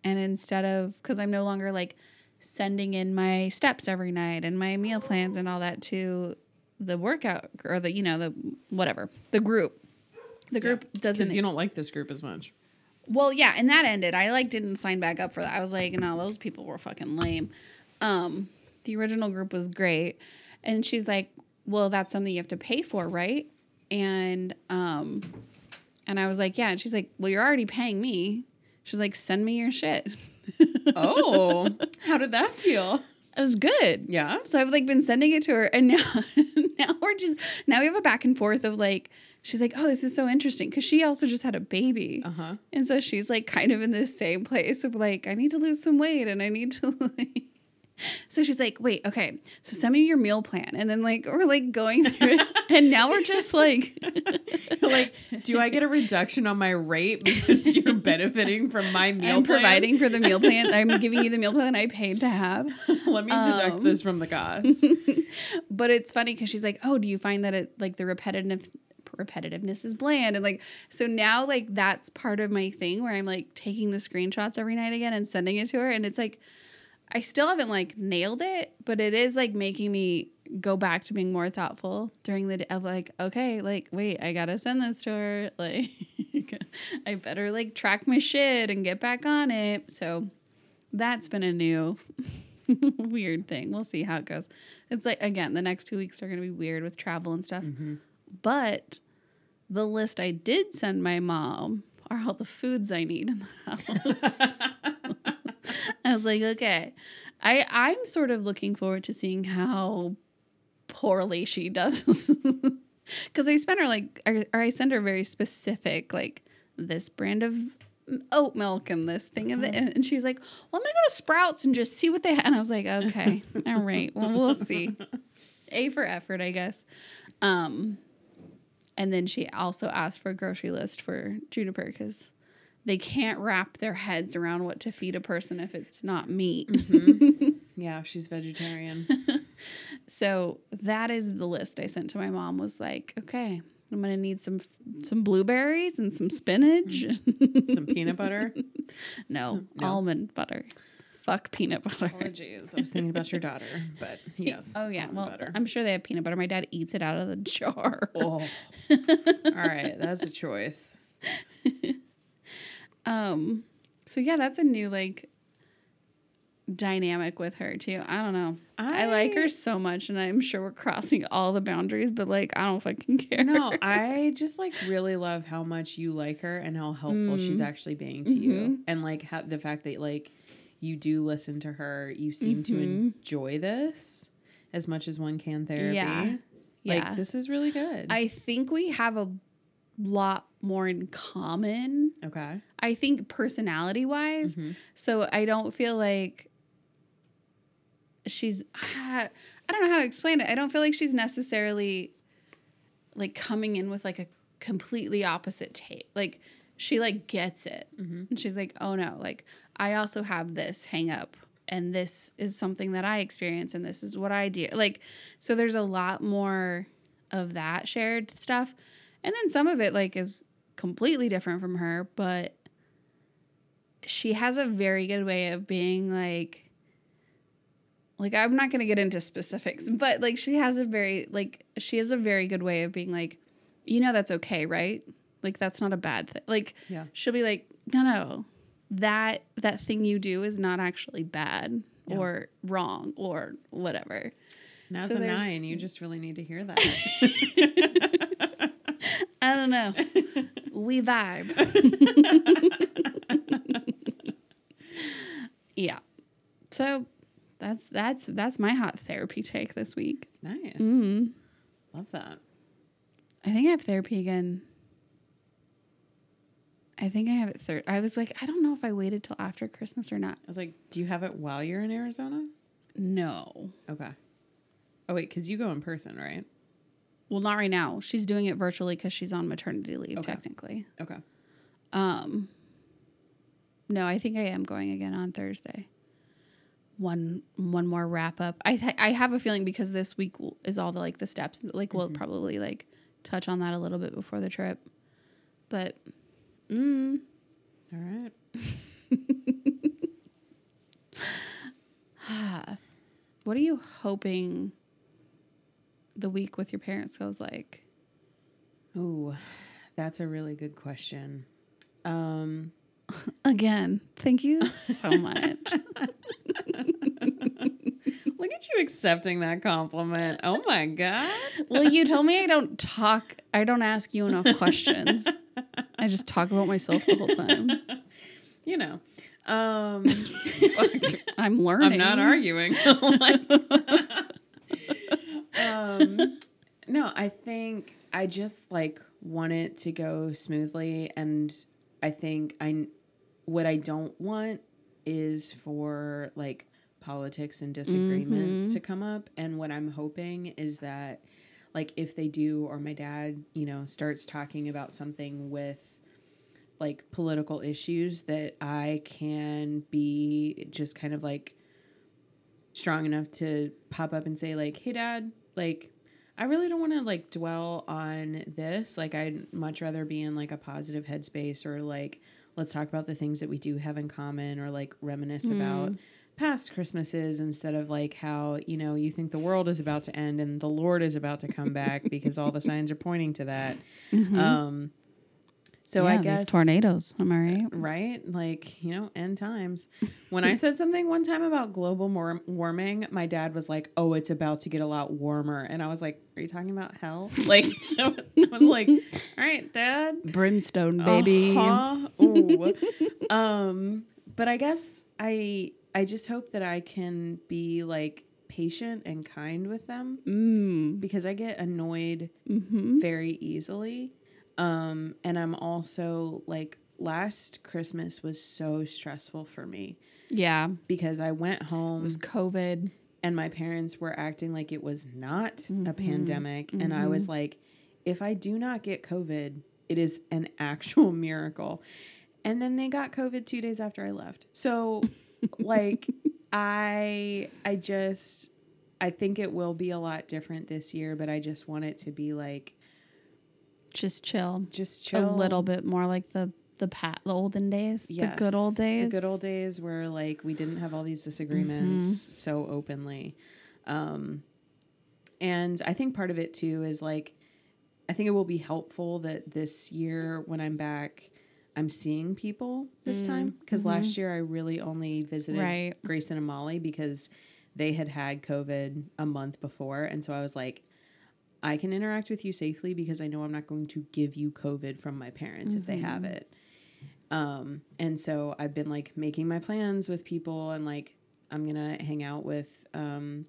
And instead of, because I'm no longer like sending in my steps every night and my meal plans and all that to the workout or the, you know, the whatever, the group. The group doesn't. Because you don't like this group as much. Well, yeah, and that ended. I like didn't sign back up for that. I was like, no, those people were fucking lame. Um, the original group was great. And she's like, Well, that's something you have to pay for, right? And um and I was like, Yeah. And she's like, Well, you're already paying me. She's like, Send me your shit. Oh, how did that feel? It was good. Yeah. So I've like been sending it to her and now now we're just now we have a back and forth of like she's like, "Oh, this is so interesting" cuz she also just had a baby. Uh huh. And so she's like kind of in this same place of like, I need to lose some weight and I need to like. So she's like, wait, okay. So send me your meal plan. And then like we're like going through it. And now we're just like like, do I get a reduction on my rate because you're benefiting from my meal I'm plan? providing for the meal plan. I'm giving you the meal plan I paid to have. Let me deduct Um, this from the cost. But it's funny because she's like, oh, do you find that it like the repetitive repetitiveness is bland and like so now like that's part of my thing where I'm like taking the screenshots every night again and sending it to her and it's like I still haven't like nailed it, but it is like making me go back to being more thoughtful during the day of like, okay, like wait, I gotta send this to her. Like I better like track my shit and get back on it. So that's been a new weird thing. We'll see how it goes. It's like again, the next two weeks are gonna be weird with travel and stuff. Mhm. But the list I did send my mom are all the foods I need in the house. I was like, okay. I I'm sort of looking forward to seeing how poorly she does. Cuz I spent her like or, or I send her very specific like this brand of oat milk and this thing and, the, and she's like, "Well, I'm going to go to Sprouts and just see what they have." And I was like, "Okay. all right. Well, we'll see." A for effort, I guess. Um and then she also asked for a grocery list for Juniper because they can't wrap their heads around what to feed a person if it's not meat. Mm-hmm. yeah, she's vegetarian. So that is the list I sent to my mom. Was like, okay, I'm gonna need some some blueberries and some spinach. Mm-hmm. Some peanut butter. no, Some- no. almond butter. Fuck peanut butter. Oh, jeez. I was thinking about your daughter, but yes. Oh yeah, well butter. I'm sure they have peanut butter. My dad eats it out of the jar. Oh. All right, that's a choice. Um, so yeah, that's a new like dynamic with her too. I don't know. I, like her so much, and I'm sure we're crossing all the boundaries, but like I don't fucking care. No, I just like really love how much you like her and how helpful she's Mm. actually being to you, Mhm. and like ha- the fact that like you do listen to her. You seem to Mhm. enjoy this as much as one can therapy. Yeah. Like yeah. this is really good. I think we have a lot more in common. okay. I think personality wise. Mhm. So I don't feel like she's I don't know how to explain it. I don't feel like she's necessarily like coming in with like a completely opposite take. Like she like gets it. Mhm. And she's like, "Oh no, like I also have this hang up and this is something that I experience and this is what I do." Like so there's a lot more of that shared stuff. And then some of it like is completely different from her, but she has a very good way of being like like I'm not going to get into specifics, but like she has a very like she has a very good way of being like you know that's okay, right? Like that's not a bad thing. Like Yeah. she'll be like no no that that thing you do is not actually bad Yeah. or wrong or whatever. And as So a nine, you just really need to hear that. I don't know. we vibe. yeah. So that's that's that's my hot therapy take this week. nice. Mhm. Love that. I think I have therapy again. I think I have it third. I was like, I don't know if I waited till after Christmas or not. I was like, do you have it while you're in Arizona? No. Okay. Oh wait, because you go in person, right? Well, not right now. She's doing it virtually because she's on maternity leave, Okay. technically. Okay. Um, no, I think I am going again on Thursday. One one more wrap up. I th- I have a feeling because this week is all the like the steps. Like we'll Mhm. probably like touch on that a little bit before the trip, but mm, All right. what are you hoping the week with your parents goes like? Ooh, that's a really good question. Um, Again, thank you so much. look at you accepting that compliment. Oh my god. well, you told me I don't talk, I don't ask you enough questions. I just talk about myself the whole time. You know. Um I'm learning. I'm not arguing. Um, no, I think I just like want it to go smoothly, and I think I what I don't want is for like politics and disagreements Mhm. to come up, and what I'm hoping is that like if they do or my dad you know starts talking about something with like political issues that I can be just kind of like strong enough to pop up and say like, "Hey dad, like I really don't want to like dwell on this. Like I'd much rather be in like a positive headspace or like let's talk about the things that we do have in common or like reminisce about past Christmases instead of like how, you know, you think the world is about to end and the Lord is about to come back because all the signs are pointing to that. Mhm. Um so I Yeah, these guess tornadoes. Am I right? right? Like, you know, end times. When I said something one time about global war- warming, my dad was like, "Oh, it's about to get a lot warmer," and I was like, "Are you talking about hell?" Like, I was like, "All right, Dad, Brimstone, baby. uh-huh. Ooh. um, but I guess I I just hope that I can be like patient and kind with them Mm. because I get annoyed hmm very easily. Um, and I'm also like last Christmas was so stressful for me Yeah. because I went home. It was COVID. and my parents were acting like it was not a Mhm. pandemic. And I was like, if I do not get COVID, it is an actual miracle. And then they got COVID two days after I left. So like I I just I think it will be a lot different this year, but I just want it to be like Just chill. just chill A little bit more like the the pat the olden days. The good old days. The good old days where like we didn't have all these disagreements Mm-hmm. so openly. Um and I think part of it too is like I think it will be helpful that this year when I'm back I'm seeing people this Mm, time because mhm. last year I really only visited Right. Grayson and Molly because they had had COVID a month before and so I was like I can interact with you safely because I know I'm not going to give you COVID from my parents if they have Mhm. it. Um, and so I've been like making my plans with people and like I'm gonna hang out with um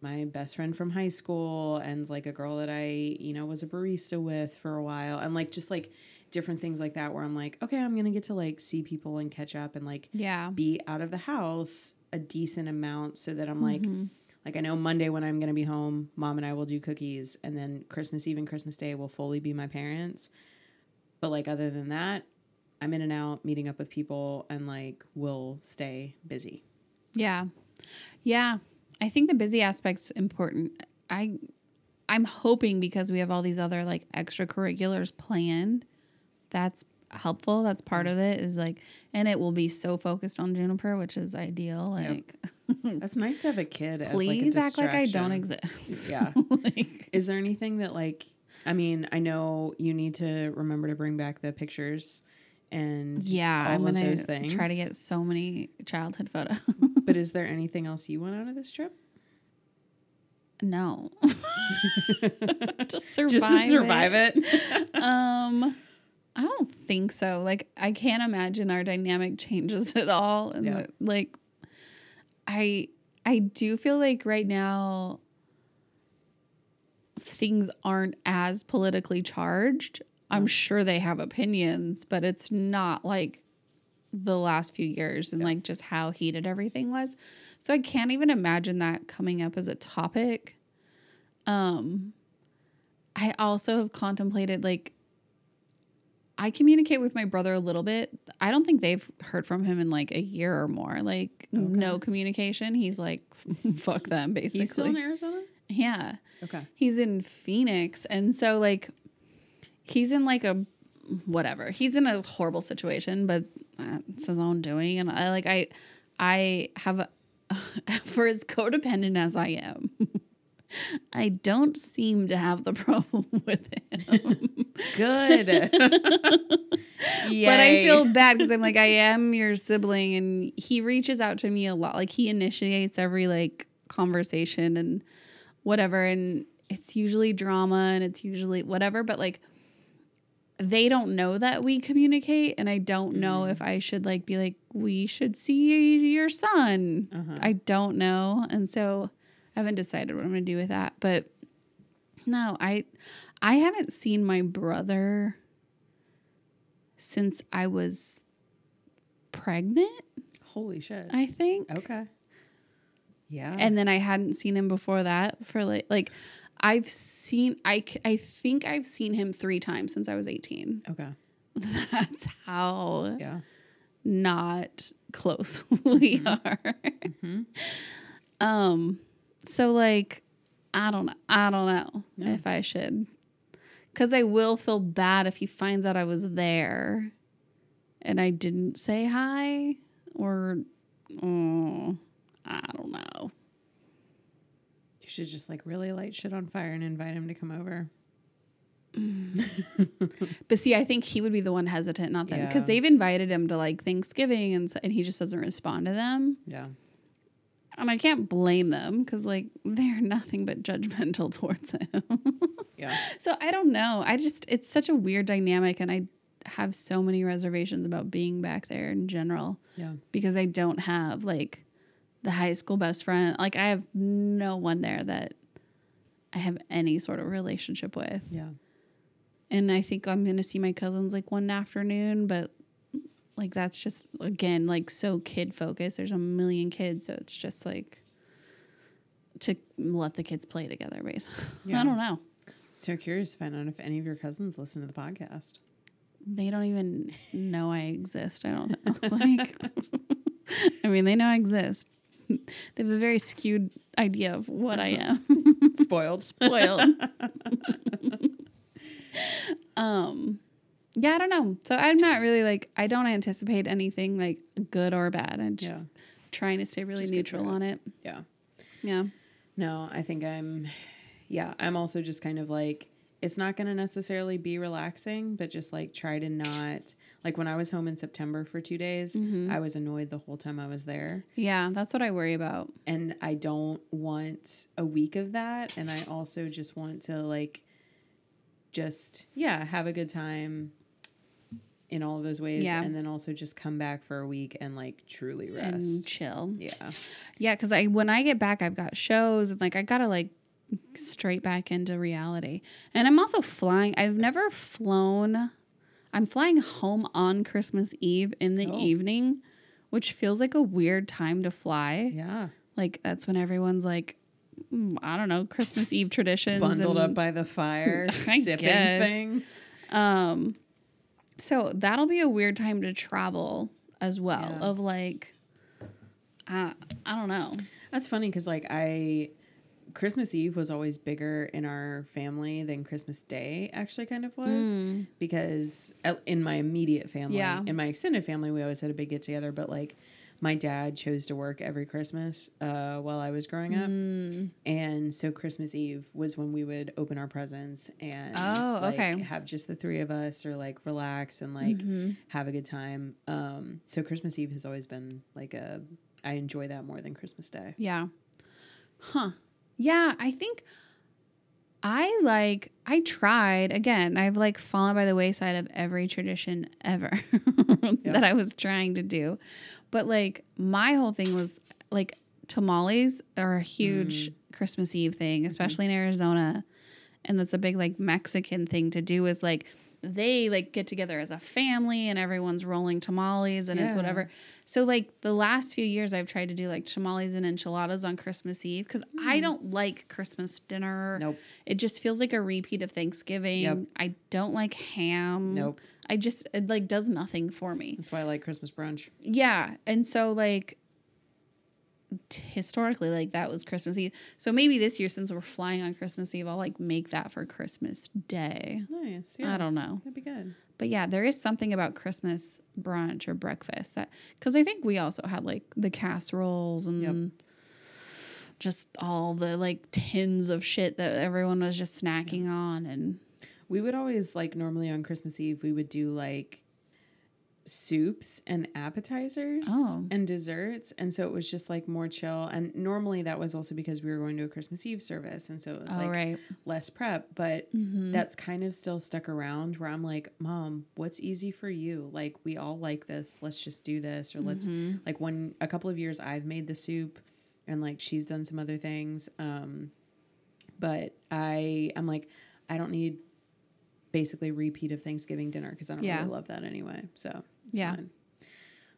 my best friend from high school and like a girl that I, you know, was a barista with for a while and like just like different things like that where I'm like, okay, I'm gonna get to like see people and catch up and like Yeah. be out of the house a decent amount so that I'm like Mhm. Like I know Monday when I'm gonna be home, mom and I will do cookies, and then Christmas Eve and Christmas Day will fully be my parents. But like other than that, I'm in and out, meeting up with people, and like will stay busy. Yeah. Yeah. I think the busy aspect's important. I I'm hoping because we have all these other like extracurriculars planned, that's helpful. That's part of it is like and it will be so focused on Juniper, which is ideal. Yep. Like That's nice to have a kid. as, like, a please act like I don't exist. Yeah. like, Is there anything that like? I mean, I know you need to remember to bring back the pictures and yeah, all I'm of gonna those things. try to get so many childhood photos. But is there anything else you want out of this trip? no. Just survive. Just survive it. um i don't think so like i can't imagine our dynamic changes at all and Yeah. like i i do feel like right now things aren't as politically charged i'm Mm. sure they have opinions but it's not like the last few years and Yeah. like just how heated everything was so i can't even imagine that coming up as a topic um I also have contemplated like I communicate with my brother a little bit. I don't think they've heard from him in like a year or more. Like no communication. He's like fuck them basically. He's still in Arizona. yeah. Okay. He's in Phoenix and so like he's in like a whatever. He's in a horrible situation, but it's his own doing and I like I I have for as codependent as I am, I don't seem to have the problem with him. Good. But I feel bad because I'm like, I am your sibling, and he reaches out to me a lot. Like he initiates every like conversation and whatever, and it's usually drama and it's usually whatever. But like, they don't know that we communicate, and I don't know Mhm. if I should like be like, we should see your son. Uh-huh. I don't know, and so I haven't decided what I'm gonna do with that. But no, I I haven't seen my brother since I was pregnant, Holy shit. I think. okay. Yeah. And then I hadn't seen him before that for like like I've seen I I think I've seen him 3 times since I was 18. okay. That's how Yeah. not close we are. hmm Um, so like, I don't know. I don't know if I should, because I will feel bad if he finds out I was there, and I didn't say hi, or, oh, I don't know. You should just like really light shit on fire and invite him to come over. But see, I think he would be the one hesitant, not them, because Yeah. they've invited him to like Thanksgiving, and and he just doesn't respond to them. yeah. And I can't blame them because like they're nothing but judgmental towards him. Yeah. So I don't know. I just it's such a weird dynamic and I have so many reservations about being back there in general Yeah. because I don't have like the high school best friend. Like I have no one there that I have any sort of relationship with. Yeah. And I think I'm going to see my cousins like one afternoon, but like that's just again like so kid focused. There's a million kids, so it's just like to let the kids play together basically. Yeah. I don't know. So curious to find out if any of your cousins listen to the podcast. They don't even know I exist. I don't like, I mean, they know I exist. They have a very skewed idea of what I am. Spoiled. Spoiled. um, yeah, I don't know. So I'm not really like I don't anticipate anything like good or bad. I'm just Yeah. trying to stay really Just neutral on it. Yeah. Yeah. No, I think I'm, yeah, I'm also just kind of like, it's not going to necessarily be relaxing, but just like try to not, like when I was home in September for two days, Mhm. I was annoyed the whole time I was there. Yeah, that's what I worry about. And I don't want a week of that. And I also just want to like, just, yeah, have a good time in all of those ways. Yeah. And then also just come back for a week and like truly And rest. chill. yeah. Yeah, because I when I get back, I've got shows and like I gotta like straight back into reality. And I'm also flying. I've never flown. I'm flying home on Christmas Eve in the Oh. evening, which feels like a weird time to fly. Yeah. Like that's when everyone's like, mm, I don't know, Christmas Eve traditions. Bundled up by the fire, I sipping guess. things. Um, so that'll be a weird time to travel as well. Yeah. Of like, uh, I don't know. That's funny because like I Christmas Eve was always bigger in our family than Christmas Day actually kind of was Mm. because uh, in my immediate family, Yeah. in my extended family, we always had a big get together. But like my dad chose to work every Christmas uh, while I was growing up, Mm. and so Christmas Eve was when we would open our presents and Oh, like, okay. have just the three of us or like relax and like Mhm. have a good time. Um, so Christmas Eve has always been like a I enjoy that more than Christmas Day. Yeah. Huh. Yeah, I think I like I tried again. I've like fallen by the wayside of every tradition ever that I was trying to do. But like my whole thing was like tamales are a huge mm. Christmas Eve thing, mm-hmm. especially in Arizona. And that's a big like Mexican thing to do is like they like get together as a family and everyone's rolling tamales and it's whatever. So like the last few years I've tried to do like tamales and enchiladas on Christmas Eve cuz I mm. don't like Christmas dinner. Nope. It just feels like a repeat of Thanksgiving. Yep. I don't like ham. Nope. I just it like does nothing for me. That's why I like Christmas brunch. Yeah, and so like t- historically like that was Christmas Eve. So maybe this year since we're flying on Christmas Eve, I'll like make that for Christmas Day. Nice. Yeah. I don't know. That'd be good. But yeah, there is something about Christmas brunch or breakfast that cuz I think we also had like the casseroles and Yep. just all the like tins of shit that everyone was just snacking on and We would always like normally on Christmas Eve we would do like soups and appetizers Oh. and desserts. And so it was just like more chill. And normally that was also because we were going to a Christmas Eve service. And so it was oh like right. less prep. But Mhm. that's kind of still stuck around where I'm like mom what's easy for you? Like we all like this. Let's just do this. Or let's Mhm. like one a couple of years I've made the soup and like she's done some other things. Um but I I'm like I don't need basically repeat of Thanksgiving dinner because I don't Yeah. really love that anyway so it's Yeah. fine.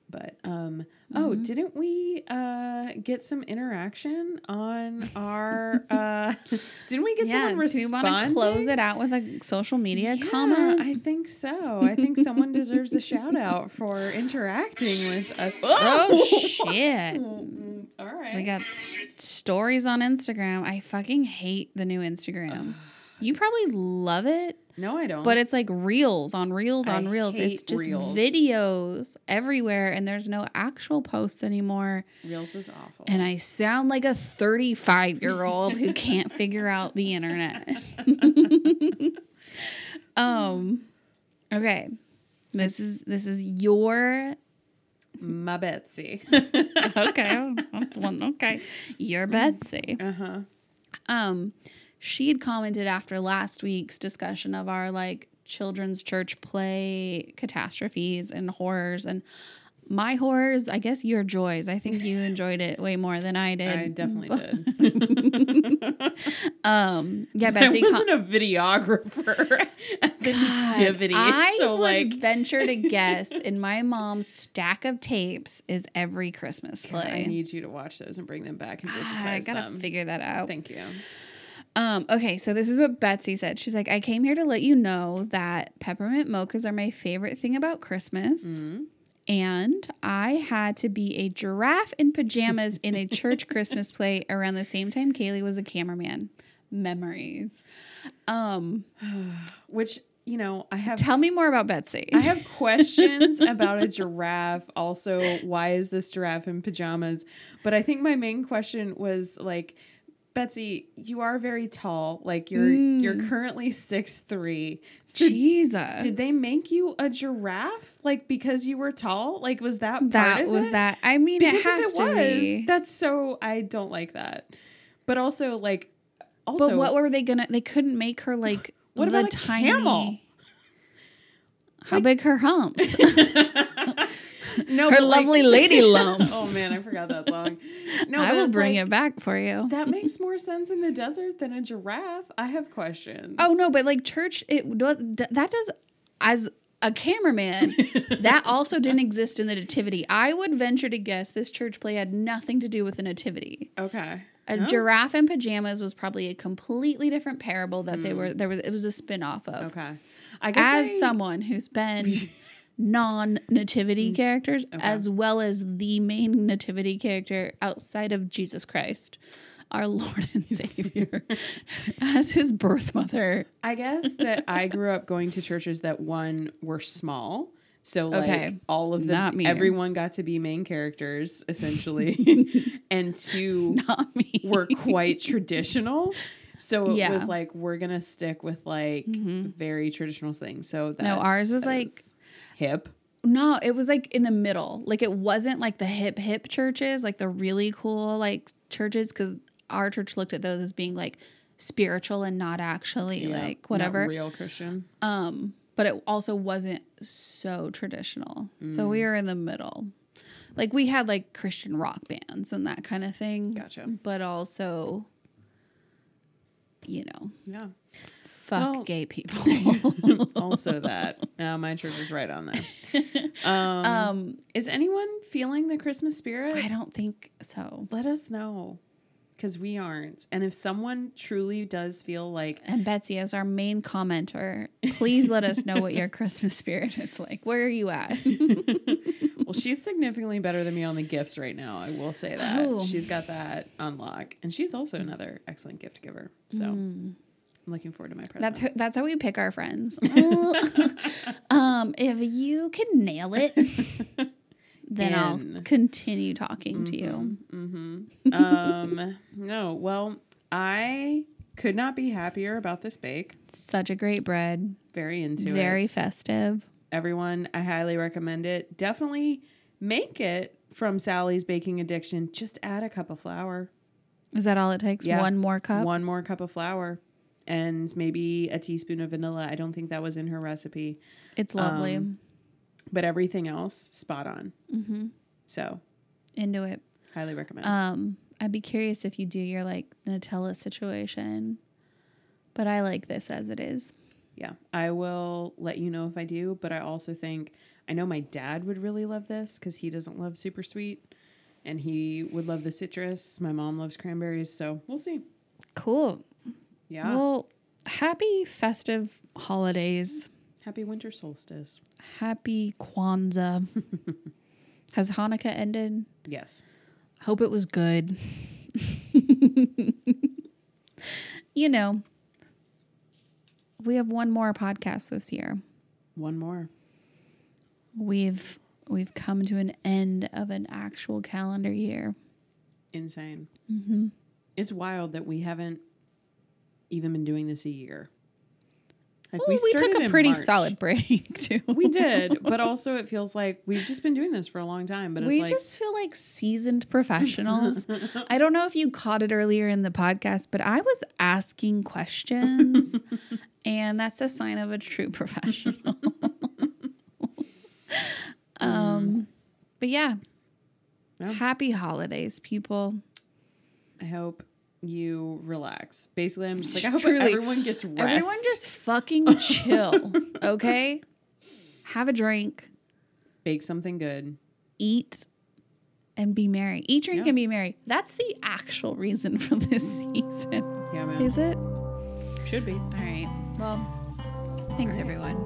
but um oh Mhm. didn't we uh get some interaction on our uh didn't we get yeah someone do you want to close it out with a social media Yeah, comment I think so. I think someone deserves a shout out for interacting with us. oh shit Mm, All right. we got s- stories on instagram i fucking hate the new instagram you probably love it no, I don't. but it's like reels on reels I on reels it's just reels. videos everywhere and there's no actual posts anymore Reels is awful. and i sound like a 35 year old who can't figure out the internet um okay this is this is your My Betsy. okay that's one okay your betsy uh huh. um she had commented after last week's discussion of our like children's church play catastrophes and horrors and my horrors i guess your joys i think you enjoyed it way more than i did I definitely did. um yeah betsy com- wasn't a videographer at the God, nativity. I so would like venture to guess in my mom's stack of tapes is every Christmas God, I need you to watch those and bring them back and digitize I gotta them. figure that out. Thank you. Um, okay, so this is what Betsy said. She's like, I came here to let you know that peppermint mochas are my favorite thing about Christmas. Mhm. And I had to be a giraffe in pajamas in a church Christmas play around the same time Kaylee was a cameraman. Memories. Um, Which you know, I have tell me more about Betsy. I have questions about a giraffe. Also, why is this giraffe in pajamas? But I think my main question was like, Betsy, you are very tall. Like you're Mm. you're currently six three. So Jesus. did they make you a giraffe? Like because you were tall? Like was that that was it? that. I mean, Because it has it to was, be. that's so I don't like that. But also like also but what were they gonna? They couldn't make her like What the about a tiny. camel? How big her humps? no, her but, like- lovely lady lumps. oh man, I forgot that song. No, I will bring like- it back for you. That makes more sense in the desert than a giraffe. I have questions. Oh no, but like church, it does that does as a cameraman. that also didn't exist in the nativity. I would venture to guess this church play had nothing to do with the nativity. okay. A giraffe in pajamas was probably a completely different parable that they hmm. were there was it was a spin-off of. Okay. I guess As I- someone who's been non-nativity characters okay. as well as the main nativity character outside of Jesus Christ, our Lord and Savior, as his birth mother. I guess that I grew up going to churches that one were small. So like Okay. all of them everyone got to be main characters essentially. and two were quite traditional. So it Yeah. was like we're gonna stick with like Mhm. very traditional things. So that No, ours was like is hip. no, it was like in the middle. Like it wasn't like the hip hip churches, like the really cool like churches, because our church looked at those as being like spiritual and not actually Yeah, like whatever. real Christian. Um, but it also wasn't so traditional. So we Mm. were in the middle. Like we had like Christian rock bands and that kind of thing. Gotcha. But also, you know, Yeah. Fuck Well- gay people. also that. Uh, my church is right on that. Um, um, is anyone feeling the Christmas spirit? I don't think so. Let us know. Because we aren't. And if someone truly does feel like And Betsy, as our main commenter, please let us know what your Christmas spirit is like. Where are you at? well, she's significantly better than me on the gifts right now. I will say that. Oh. She's got that on lock. And she's also another excellent gift giver. So I'm looking forward to my present. That's how, that's how we pick our friends. um, if you can nail it, then I'll continue talking to you. hmm Mm-hmm. Um, no, well, I could not be happier about this bake. Such a great bread. Very into it. Very festive. Everyone, I highly recommend it. Definitely make it from Sally's Baking Addiction. Just add a cup of flour, Is that all it takes? Yeah. One more cup? one more cup of flour, and maybe a teaspoon of vanilla. I don't think that was in her recipe, It's lovely. Um, but everything else spot on. mm-hmm. So Into it. highly recommend. Um, I'd be curious if you do your like Nutella situation. But I like this as it is. Yeah, I will let you know if I do, but I also think I know my dad would really love this because he doesn't love super sweet and he would love the citrus. My mom loves cranberries, so we'll see. Cool. Yeah. Well, happy festive holidays. Happy winter solstice. Happy Kwanzaa. Has Hanukkah ended? Yes. Hope it was good. you know, we have one more podcast this year. One more. We've we've come to an end of an actual calendar year. Insane. Mm-hmm. It's wild that we haven't even been doing this a year. Like Well, we, took a pretty March. solid break too. We did, but also it feels like we've just been doing this for a long time. But it's we like just feel like seasoned professionals. I don't know if you caught it earlier in the podcast, but I was asking questions, and that's a sign of a true professional. um, but yeah, Yeah. happy holidays, people. I hope you relax. Basically, I'm just like I hope Truly. everyone gets rest. Everyone just fucking chill, okay? Have a drink, bake something good. eat, and be merry. Eat, drink, Yeah. and be merry. That's the actual reason for this season. Yeah, man. Is it? Should be. All right. Well, thanks, right. everyone.